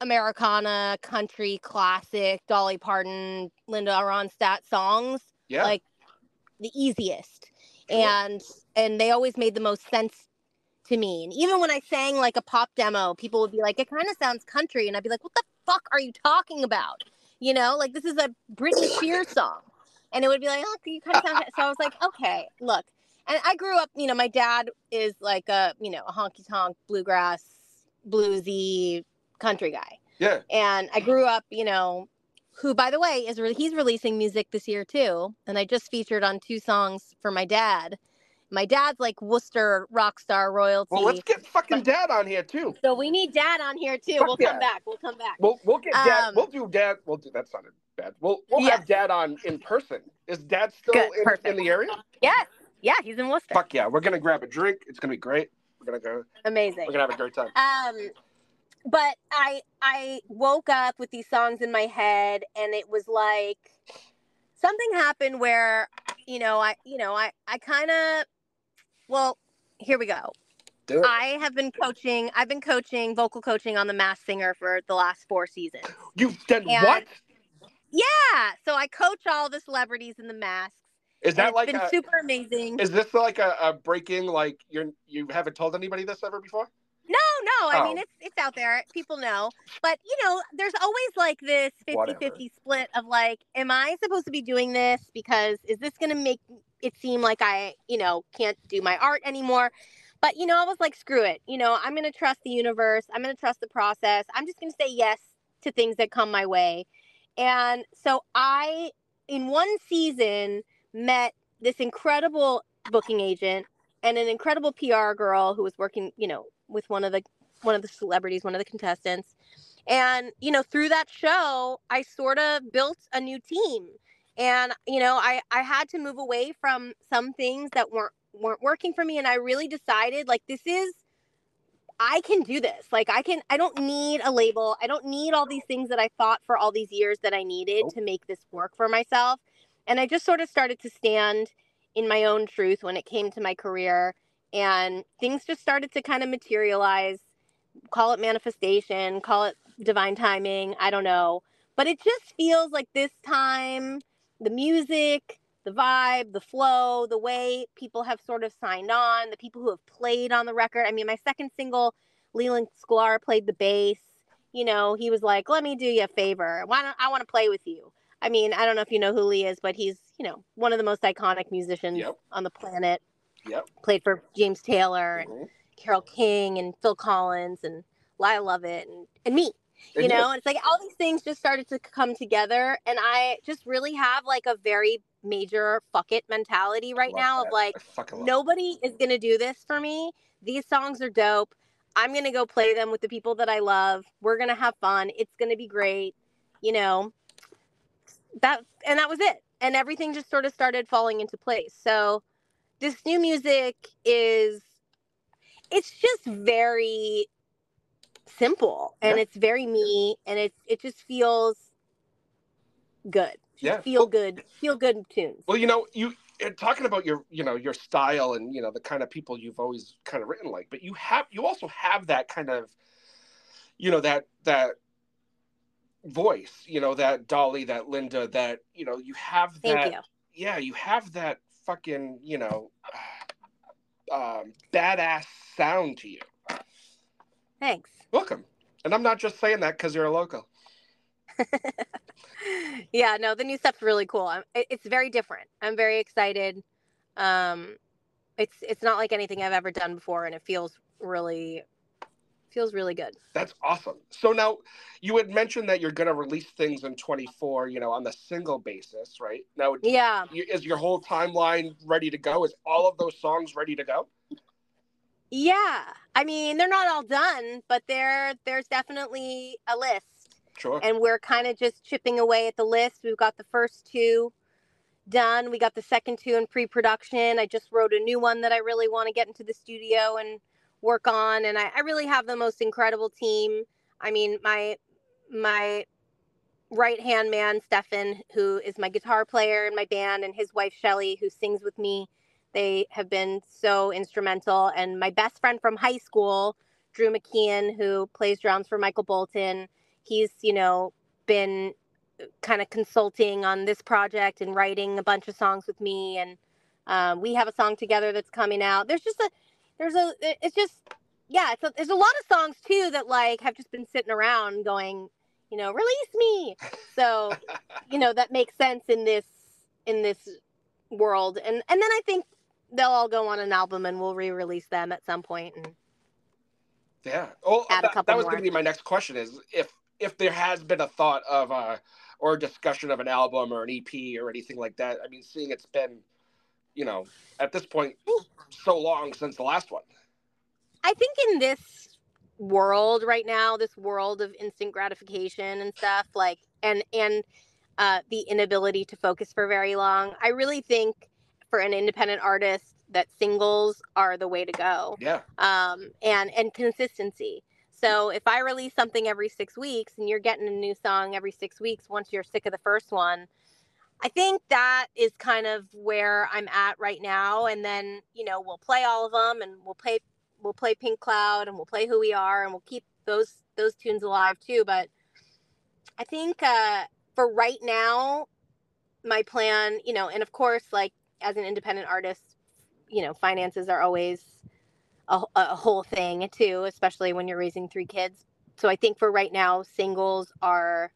S9: Americana, country, classic, Dolly Parton, Linda Ronstadt songs
S8: Yeah.
S9: like the easiest.
S8: Sure.
S9: and and they always made the most sense to me. And even when i sang like a pop demo people would be like it kind of sounds country. And i'd be like what the fuck are you talking about? You know? Like this is a britney spears song. And it would be like oh you kind of sound so i was like okay look and i grew up you know my dad is like a you know a honky tonk bluegrass bluesy country guy
S8: yeah.
S9: and I grew up, you know, who by the way is re- he's releasing music this year too, and I just featured on two songs for my dad. My dad's like Worcester rock star royalty.
S8: Well, let's get fucking dad on here too.
S9: so we need dad on here too.
S8: Fuck
S9: we'll
S8: yeah.
S9: come back. We'll come back.
S8: We'll we'll get dad.
S9: Um,
S8: we'll do dad. We'll do that. Sounded bad. We'll we'll have dad on in person. Is dad still
S9: Good,
S8: in, in the area?
S9: yes, yeah, he's in Worcester.
S8: Fuck yeah, we're gonna grab a drink. It's gonna be great. We're gonna go.
S9: Amazing.
S8: We're gonna have a great time.
S9: Um, but I I woke up with these songs in my head, and it was like something happened where you know I you know I I kind of well here we go. I have been coaching. I've been coaching vocal coaching on the Masked Singer for the last four seasons.
S8: You've done
S9: and-
S8: what?
S9: Yeah, so I coach all the celebrities in the masks.
S8: Is that
S9: it's
S8: like
S9: been
S8: a?
S9: super amazing?
S8: Is this like a, a breaking? Like you're you haven't told anybody this ever before?
S9: No, no. I mean,
S8: Oh.
S9: it's it's out there. People know. But, you know, there's always like this 50-50 split of like, am I supposed to be doing this because is this going to make it seem like I, you know, can't do my art anymore? But, you know, I was like, screw it. You know, I'm going to trust the universe. I'm going to trust the process. I'm just going to say yes to things that come my way. And so I, in one season, met this incredible booking agent and an incredible PR girl who was working, you know, with one of the one of the celebrities, one of the contestants. And, you know, through that show, I sort of built a new team. And, you know, I I had to move away from some things that weren't weren't working for me and I really decided like this is I can do this. Like I can I don't need a label. I don't need all these things that I thought for all these years that I needed to make this work for myself. And I just sort of started to stand in my own truth when it came to my career and things just started to kind of materialize. Call it manifestation, call it divine timing, I don't know. But it just feels like this time the music, the vibe, the flow, the way people have sort of signed on, the people who have played on the record. I mean, my second single, Leland Sklar played the bass. You know, he was like, "Let me do you a favor. Why don't I want to play with you?" I mean, I don't know if you know who Lee is, but he's you know one of the most iconic musicians
S8: Yep.
S9: on the planet.
S8: Yep.
S9: Played for James Taylor and
S8: Mhm.
S9: Carole King and Phil Collins and Lyle Lovett and, and me you
S8: And
S9: know it's like all these things just started to come together and i just really have like a very major fuck it mentality right now of like
S8: I fucking love
S9: nobody is gonna do this for me these songs are dope i'm gonna go play them with the people that i love we're gonna have fun it's gonna be great you know that and that was it and everything just sort of started falling into place so this new music is it's just very simple and
S8: Yeah.
S9: it's very me and it's it just feels good Just
S8: Yeah.
S9: feel
S8: Well-
S9: good feel good tunes
S8: Well, you know, you talking about your, you know, your style and you know the kind of people you've always kind of written like, but you have you also have that kind of, you know, that that voice, you know, that Dolly, that Linda, that you know, you have
S9: thank
S8: that.
S9: you
S8: Yeah, you have that fucking, you know, um, badass sound to you.
S9: thanks
S8: Welcome. And I'm not just saying that because you're a local.
S9: yeah no the new stuff's really cool I'm, it's very different i'm very excited um it's it's not like anything i've ever done before and it feels really feels really good
S8: That's awesome. So now you had mentioned that you're going to release things in 24, you know, on the single basis, right? Now,
S9: yeah
S8: is your whole timeline ready to go? Is all of those songs ready to go?
S9: yeah i mean they're not all done but there there's definitely a list
S8: Sure.
S9: and we're kind of just chipping away at the list. We've got the first two done. We got the second two in pre-production. I just wrote a new one that I really want to get into the studio and work on. And I, I really have the most incredible team. I mean, my my right hand man, Stefan, who is my guitar player in my band, and his wife Shelly, who sings with me. They have been so instrumental. And my best friend from high school, Drew McKeon, who plays drums for Michael Bolton he's you know been kind of consulting on this project and writing a bunch of songs with me and um, we have a song together that's coming out there's just a there's a it's just yeah it's a, there's a lot of songs too that like have just been sitting around going you know release me so you know that makes sense in this in this world and and then i think they'll all go on an album and we'll re-release them at some point and
S8: Yeah. Oh,
S9: Add a
S8: that, that was going to be my next question is if if there has been a thought of uh or a discussion of an album or an EP or anything like that. I mean, seeing it's been, you know, at this point so long since the last one.
S9: I think in this world right now, this world of instant gratification and stuff, like and and uh, the inability to focus for very long, I really think for an independent artist that singles are the way to go,
S8: Yeah.
S9: um, and and consistency. So if I release something every six weeks and you're getting a new song every six weeks, once you're sick of the first one, I think that is kind of where I'm at right now. And then you know we'll play all of them, and we'll play we'll play Pink Cloud, and we'll play Who We Are, and we'll keep those those tunes alive too. But I think uh, for right now, my plan, you know, and of course, like as an independent artist, you know, finances are always a, a whole thing too, especially when you're raising three kids. So I think for right now, singles are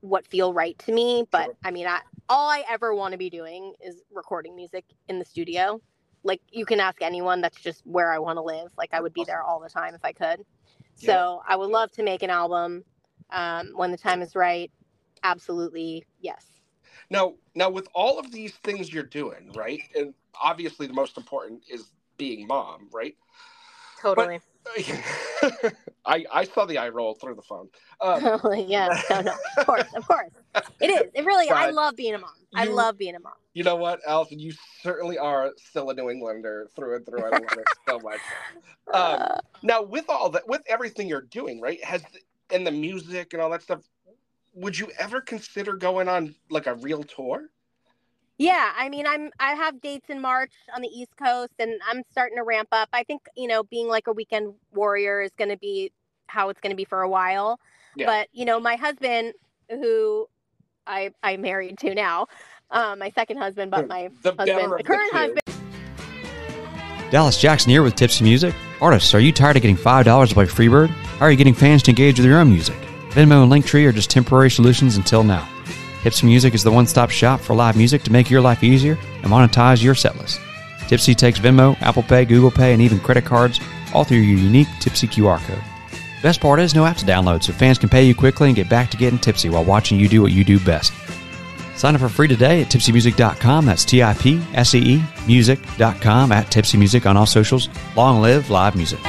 S9: what feel right to me. But
S8: Sure.
S9: I mean, I, all I ever want to be doing is recording music in the studio. Like you can ask anyone, that's just where I want to live. Like I would be there all the time if I could.
S8: Yeah.
S9: So I would love to make an album um, when the time is right. Absolutely, yes.
S8: Now, now with all of these things you're doing, right? And obviously the most important is being mom, right?
S9: Totally.
S8: I I saw the eye roll through the phone. Um,
S9: Totally. Yeah. No, no. Of course. Of course. It is. It really. I love being a mom. I love being a mom.
S8: you know what, Alisan? You certainly are still a New Englander through and through. I love it so much. Um,
S9: Uh,
S8: now, with all that, with everything you're doing, right? Has and the music and all that stuff, would you ever consider going on like a real tour?
S9: Yeah. I mean, I'm. I have dates in March on the East Coast, and I'm starting to ramp up. I think you know, being like a weekend warrior is going to be how it's going to be for a while.
S8: Yeah.
S9: But you know, my husband, who I I married to now, um, my second husband, but my
S8: the
S9: husband, the
S8: of the
S9: current husband.
S10: Dallas Jackson here with Tipsee Music. Artists, are you tired of getting $5 to play Freebird? How are you getting fans to engage with your own music? Venmo and Linktree are just temporary solutions until now. Tipsee Music is the one stop shop for live music to make your life easier and monetize your setlist. Tipsee takes Venmo, Apple Pay, Google Pay, and even credit cards, all through your unique Tipsee QR code. Best part is no app to download, so fans can pay you quickly and get back to getting tipsy while watching you do what you do best. Sign up for free today at tipseemusic.com. That's T I P S E E music.com at Tipsee Music on all socials. Long live live music.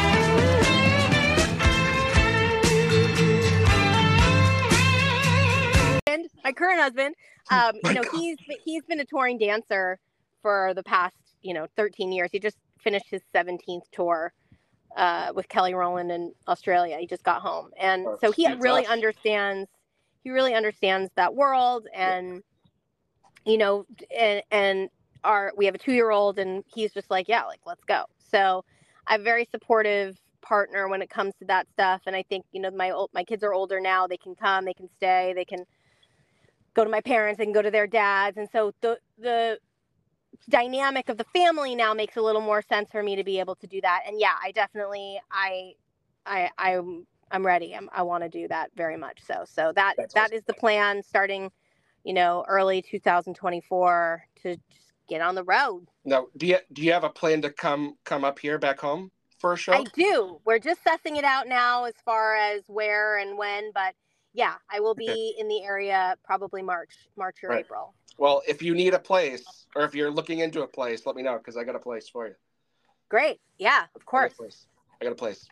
S9: Husband, um, you know, he's he's been a touring dancer for the past, you know, 13 years. He just finished his 17th tour uh, with Kelly Rowland in Australia. He just got home, and
S8: Oh,
S9: so he really
S8: awesome.
S9: understands. He really understands that world, and you know, and and our we have a two year old, and he's just like, yeah, like let's go. So I have very supportive partner when it comes to that stuff, and I think you know my old my kids are older now. They can come, they can stay, they can go to my parents, they can go to their dads, and so the the dynamic of the family now makes a little more sense for me to be able to do that. And yeah, I definitely I I I'm I'm ready. I'm, I want to do that very much. So so that
S8: That's
S9: that
S8: awesome.
S9: is the plan starting, you know, early 2024 to just get on the road.
S8: Now, do you do you have a plan to come come up here back home for a show?
S9: I do. We're just sussing it out now as far as where and when, but yeah, I will be in the area probably March, March or
S8: Right.
S9: April.
S8: Well, if you need a place or if you're looking into a place, let me know because I got a place for you.
S9: Great. Yeah, of
S8: I got a
S9: course.
S8: place. I got a place.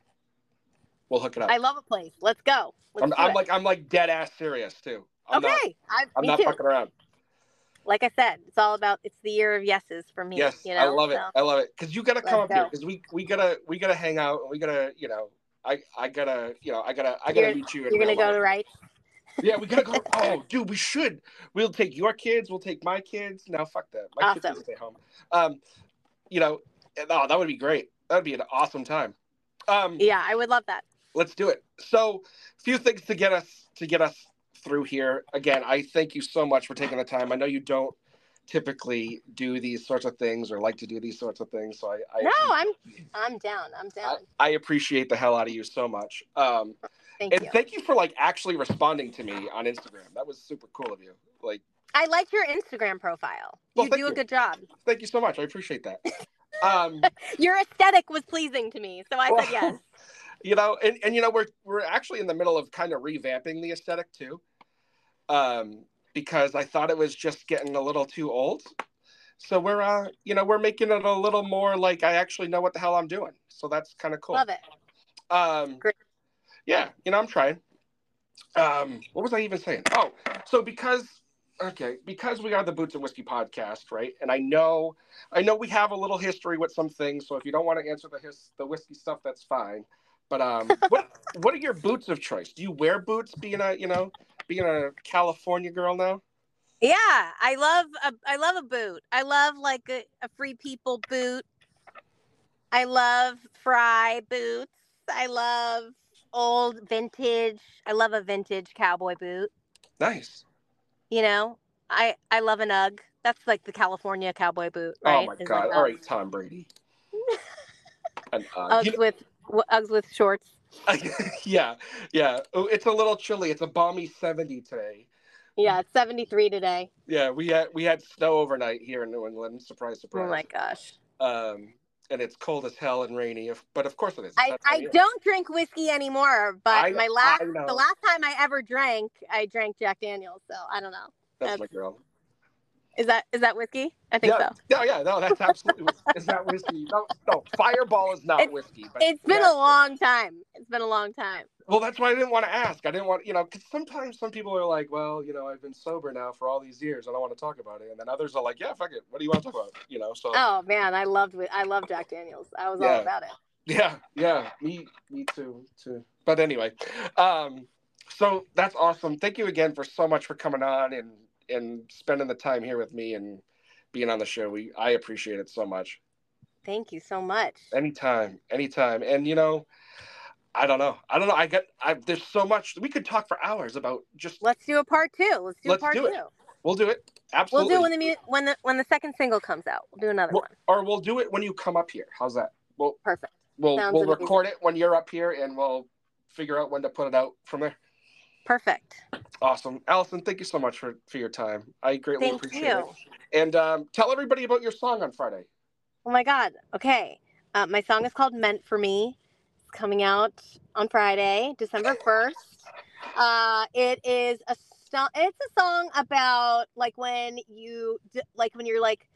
S8: We'll hook it up.
S9: I love a place. Let's go. Let's
S8: I'm, I'm like I'm like dead ass serious too. I'm
S9: okay.
S8: not
S9: I,
S8: I'm not
S9: too.
S8: fucking around.
S9: Like I said, it's all about it's the year of yeses for me.
S8: Yes,
S9: you know?
S8: I love it.
S9: so-
S8: I love it because you gotta come up here because we we gotta we gotta hang out and we gotta you know I I gotta you know I gotta I gotta
S9: You're-
S8: meet you.
S9: You're gonna go
S8: life.
S9: to right.
S8: Yeah, we gotta go. Oh, dude, we should. We'll take your kids. We'll take my kids. No, fuck that. My kids
S9: Awesome.
S8: will stay home. Um, you know, oh, that would be great. That would be an awesome time. Um,
S9: Yeah, I would love that.
S8: let's do it. So, few things to get us to get us through here. Again, I thank you so much for taking the time. I know you don't typically do these sorts of things or like to do these sorts of things, so I, I
S9: No, I'm I'm down. I'm down.
S8: I appreciate the hell out of you so much. Um,
S9: Thank
S8: and
S9: you.
S8: thank you for like actually responding to me on Instagram. That was super cool of you. Like,
S9: I like your Instagram profile.
S8: Well,
S9: you do a
S8: you.
S9: good job.
S8: thank you so much. I appreciate that. Um,
S9: Your aesthetic was pleasing to me, so I
S8: Well,
S9: said yes.
S8: you know, and, and you know, we're we're actually in the middle of kind of revamping the aesthetic too. Um, because I thought it was just getting a little too old. So we're uh, you know, we're making it a little more like I actually know what the hell I'm doing. So that's kind of cool.
S9: Love it.
S8: Um,
S9: Great.
S8: yeah, you know, I'm trying. Um, what was I even saying? Oh, so because okay, because we are the Boots and Whiskey podcast, right? And I know, I know we have a little history with some things. So if you don't want to answer the his, the whiskey stuff, that's fine. But um, what what are your boots of choice? Do you wear boots? Being a you know being a California girl now.
S9: Yeah, I love a I love a boot. I love like a, a free people boot. I love Frye boots. I love old vintage. I love a vintage cowboy boot.
S8: Nice.
S9: You know, I I love an UGG. That's like the California cowboy boot, right?
S8: oh my
S9: Is
S8: god!
S9: an
S8: All Tom Brady. And, uh, you
S9: Uggs with Uggs with shorts.
S8: yeah, yeah. Oh, It's a little chilly. It's a balmy 70 today.
S9: Yeah, it's 73 today.
S8: Yeah, we had we had snow overnight here in New England. Surprise, surprise.
S9: Oh my gosh.
S8: Um, and it's cold as hell and rainy. If, but of course it is.
S9: I, I don't drink whiskey anymore, but
S8: I-
S9: my last the last time I ever drank, I drank Jack Daniels. So I don't know.
S8: That's my girl.
S9: Is that is that whiskey? I think
S8: yeah,
S9: so.
S8: yeah, yeah. No, that's absolutely. is that whiskey? No, no. Fireball is not
S9: It's-
S8: whiskey.
S9: It's been a long time. It's been a long time.
S8: Well, that's why I didn't want to ask. I didn't want, you know, because sometimes some people are like, well, you know, I've been sober now for all these years. I don't want to talk about it. And then others are like, yeah, fuck it. What do you want to talk about? You know, so
S9: Oh man, I loved I love Jack Daniels. I was all about it.
S8: yeah, yeah, me, me too, too. But anyway, um, so that's awesome. Thank you again for so much for coming on and and spending the time here with me and being on the show. We I appreciate it so much.
S9: Thank you so much.
S8: Anytime, anytime. And you know, I don't know. I don't know. I get. I there's so much we could talk for hours about. Just
S9: Let's do a part two. Let's do
S8: Let's
S9: a part
S8: do it.
S9: two.
S8: we'll do it. Absolutely.
S9: We'll do it when the mu- when the when the second single comes out. We'll do another
S8: Well,
S9: one.
S8: or we'll do it when you come up here. How's that? We'll
S9: Perfect.
S8: we'll
S9: Sounds
S8: we'll
S9: amazing.
S8: record it when you're up here, and we'll figure out when to put it out from there.
S9: Perfect.
S8: Awesome, Alisan. Thank you so much for for your time. I greatly
S9: Thank
S8: appreciate
S9: you.
S8: it. And um, tell everybody about your song on Friday.
S9: Oh my God. Okay. Uh, my song is called Meant for Me. It's coming out on Friday, December 1st. Uh, it is a it's a song about like when you like when you're like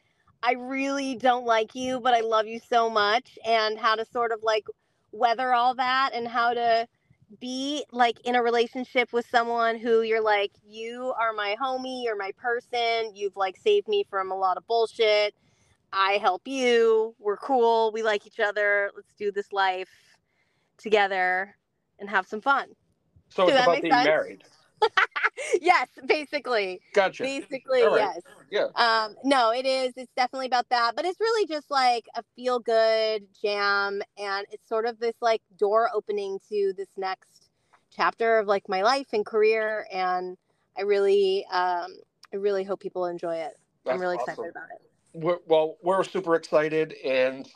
S9: I really don't like you, but I love you so much and how to sort of like weather all that and how to be like in a relationship with someone who you're like you are my homie, you're my person, you've like saved me from a lot of bullshit. I help you. We're cool. We like each other. Let's do this life together and have some fun.
S8: So it's about being
S9: sense?
S8: married.
S9: yes, basically.
S8: Gotcha.
S9: Basically,
S8: All right.
S9: yes.
S8: Yeah.
S9: Um, no, it is. It's definitely about that, but it's really just like a feel good jam, and it's sort of this like door opening to this next chapter of like my life and career, and I really, um, I really hope people enjoy it.
S8: That's
S9: I'm really
S8: awesome.
S9: excited about it.
S8: We're, well, we're super excited, and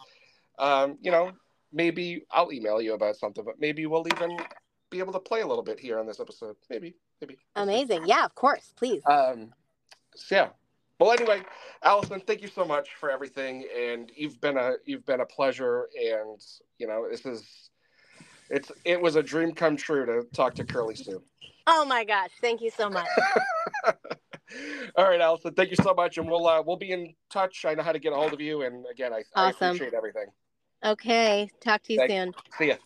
S8: um, you know, maybe I'll email you about something, but maybe we'll even be able to play a little bit here on this episode. Maybe, maybe.
S9: Amazing. Yeah, of course. Please.
S8: Um, so yeah. Well, anyway, Alisan, thank you so much for everything, and you've been a you've been a pleasure, and you know, this is it's it was a dream come true to talk to Curly Sue.
S9: Oh my gosh! Thank you so much.
S8: All right, Alisan, thank you so much, and we'll uh, we'll be in touch. I know how to get a hold of you, and again, I, I appreciate everything.
S9: Okay. Talk to you
S8: Thank-
S9: soon.
S8: See ya.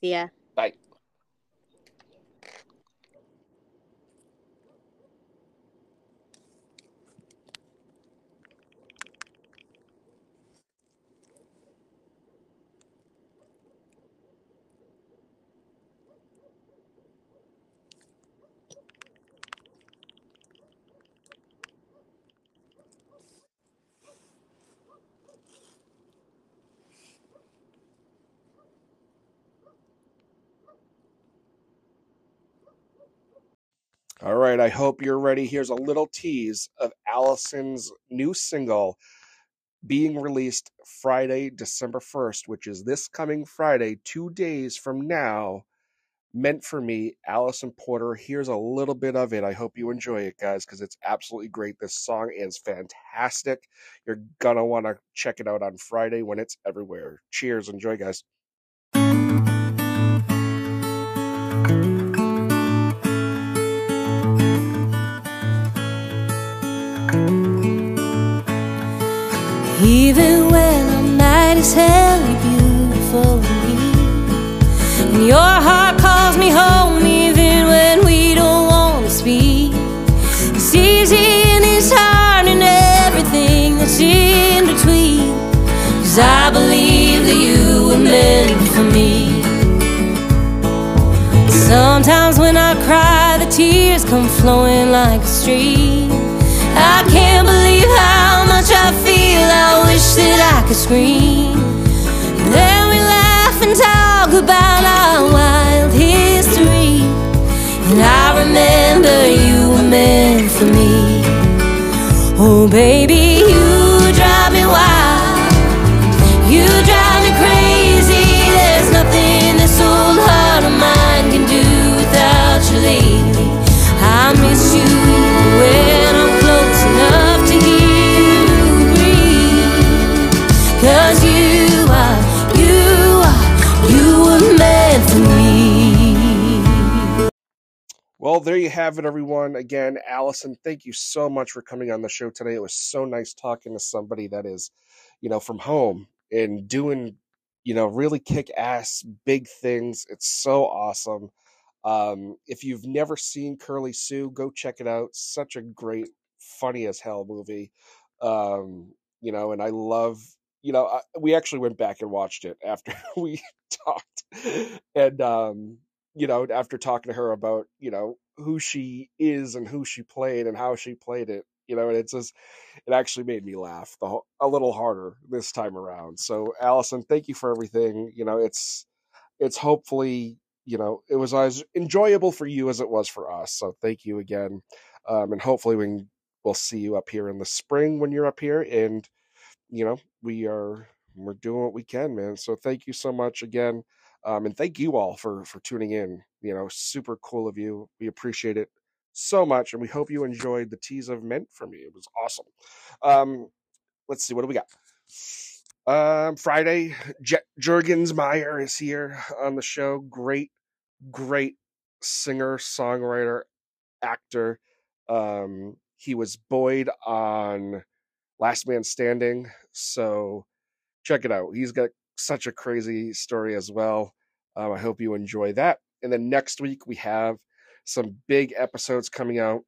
S9: See ya.
S8: Bye.
S2: All right, I hope you're ready. Here's a little tease of Alisan's new single being released Friday, December 1st, which is this coming Friday, two days from now. Meant for me, Alisan Porter. Here's a little bit of it. I hope you enjoy it, guys, because it's absolutely great. This song is fantastic. You're gonna want to check it out on Friday when it's everywhere. Cheers. Enjoy, guys.
S11: Sometimes when I cry, the tears come flowing like a stream. I can't believe how much I feel. I wish that I could scream. Then we laugh and talk about our wild history. And I remember you were meant for me. Oh, baby,
S8: Well, there you have it, everyone. Again, Alisan, thank you so much for coming on the show today. It was so nice talking to somebody that is, you know, from home and doing, you know, really kick ass big things. It's so awesome. Um, if you've never seen Curly Sue, go check it out. Such a great, funny as hell movie. Um, you know, and I love, you know, I, we actually went back and watched it after we talked, and um, you know, after talking to her about, you know, who she is and who she played and how she played it, you know, and it's just, it actually made me laugh the a little harder this time around. So, Alisan, thank you for everything. You know, it's, it's hopefully, you know, it was as enjoyable for you as it was for us. So, thank you again. Um, and hopefully we can, we'll see you up here in the spring when you're up here. And, you know, we are, we're doing what we can, man. So, thank you so much again. Um, and thank you all for for tuning in. You know, super cool of you. We appreciate it so much, and we hope you enjoyed the teas of mint for me. It was awesome. Um, let's see, what do we got? Um, Friday, J- Jurgensmeyer is here on the show. Great, great singer, songwriter, actor. Um, he was Boyd on Last Man Standing, so check it out. He's got such a crazy story as well. Um, I hope you enjoy that. And then next week we have some big episodes coming out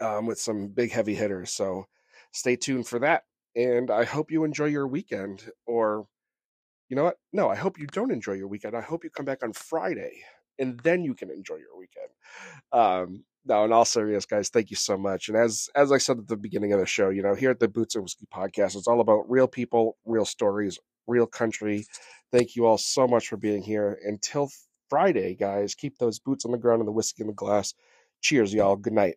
S8: um, with some big heavy hitters. So stay tuned for that. And I hope you enjoy your weekend. Or, you know what? No, I hope you don't enjoy your weekend. I hope you come back on Friday and then you can enjoy your weekend. Um, no, in all seriousness, guys, thank you so much. And as as I said at the beginning of the show, you know, here at the Boots and Whiskey Podcast, it's all about real people, real stories, real country. Thank you all so much for being here. Until Friday, guys, keep those boots on the ground and the whiskey in the glass. Cheers, y'all. Good night.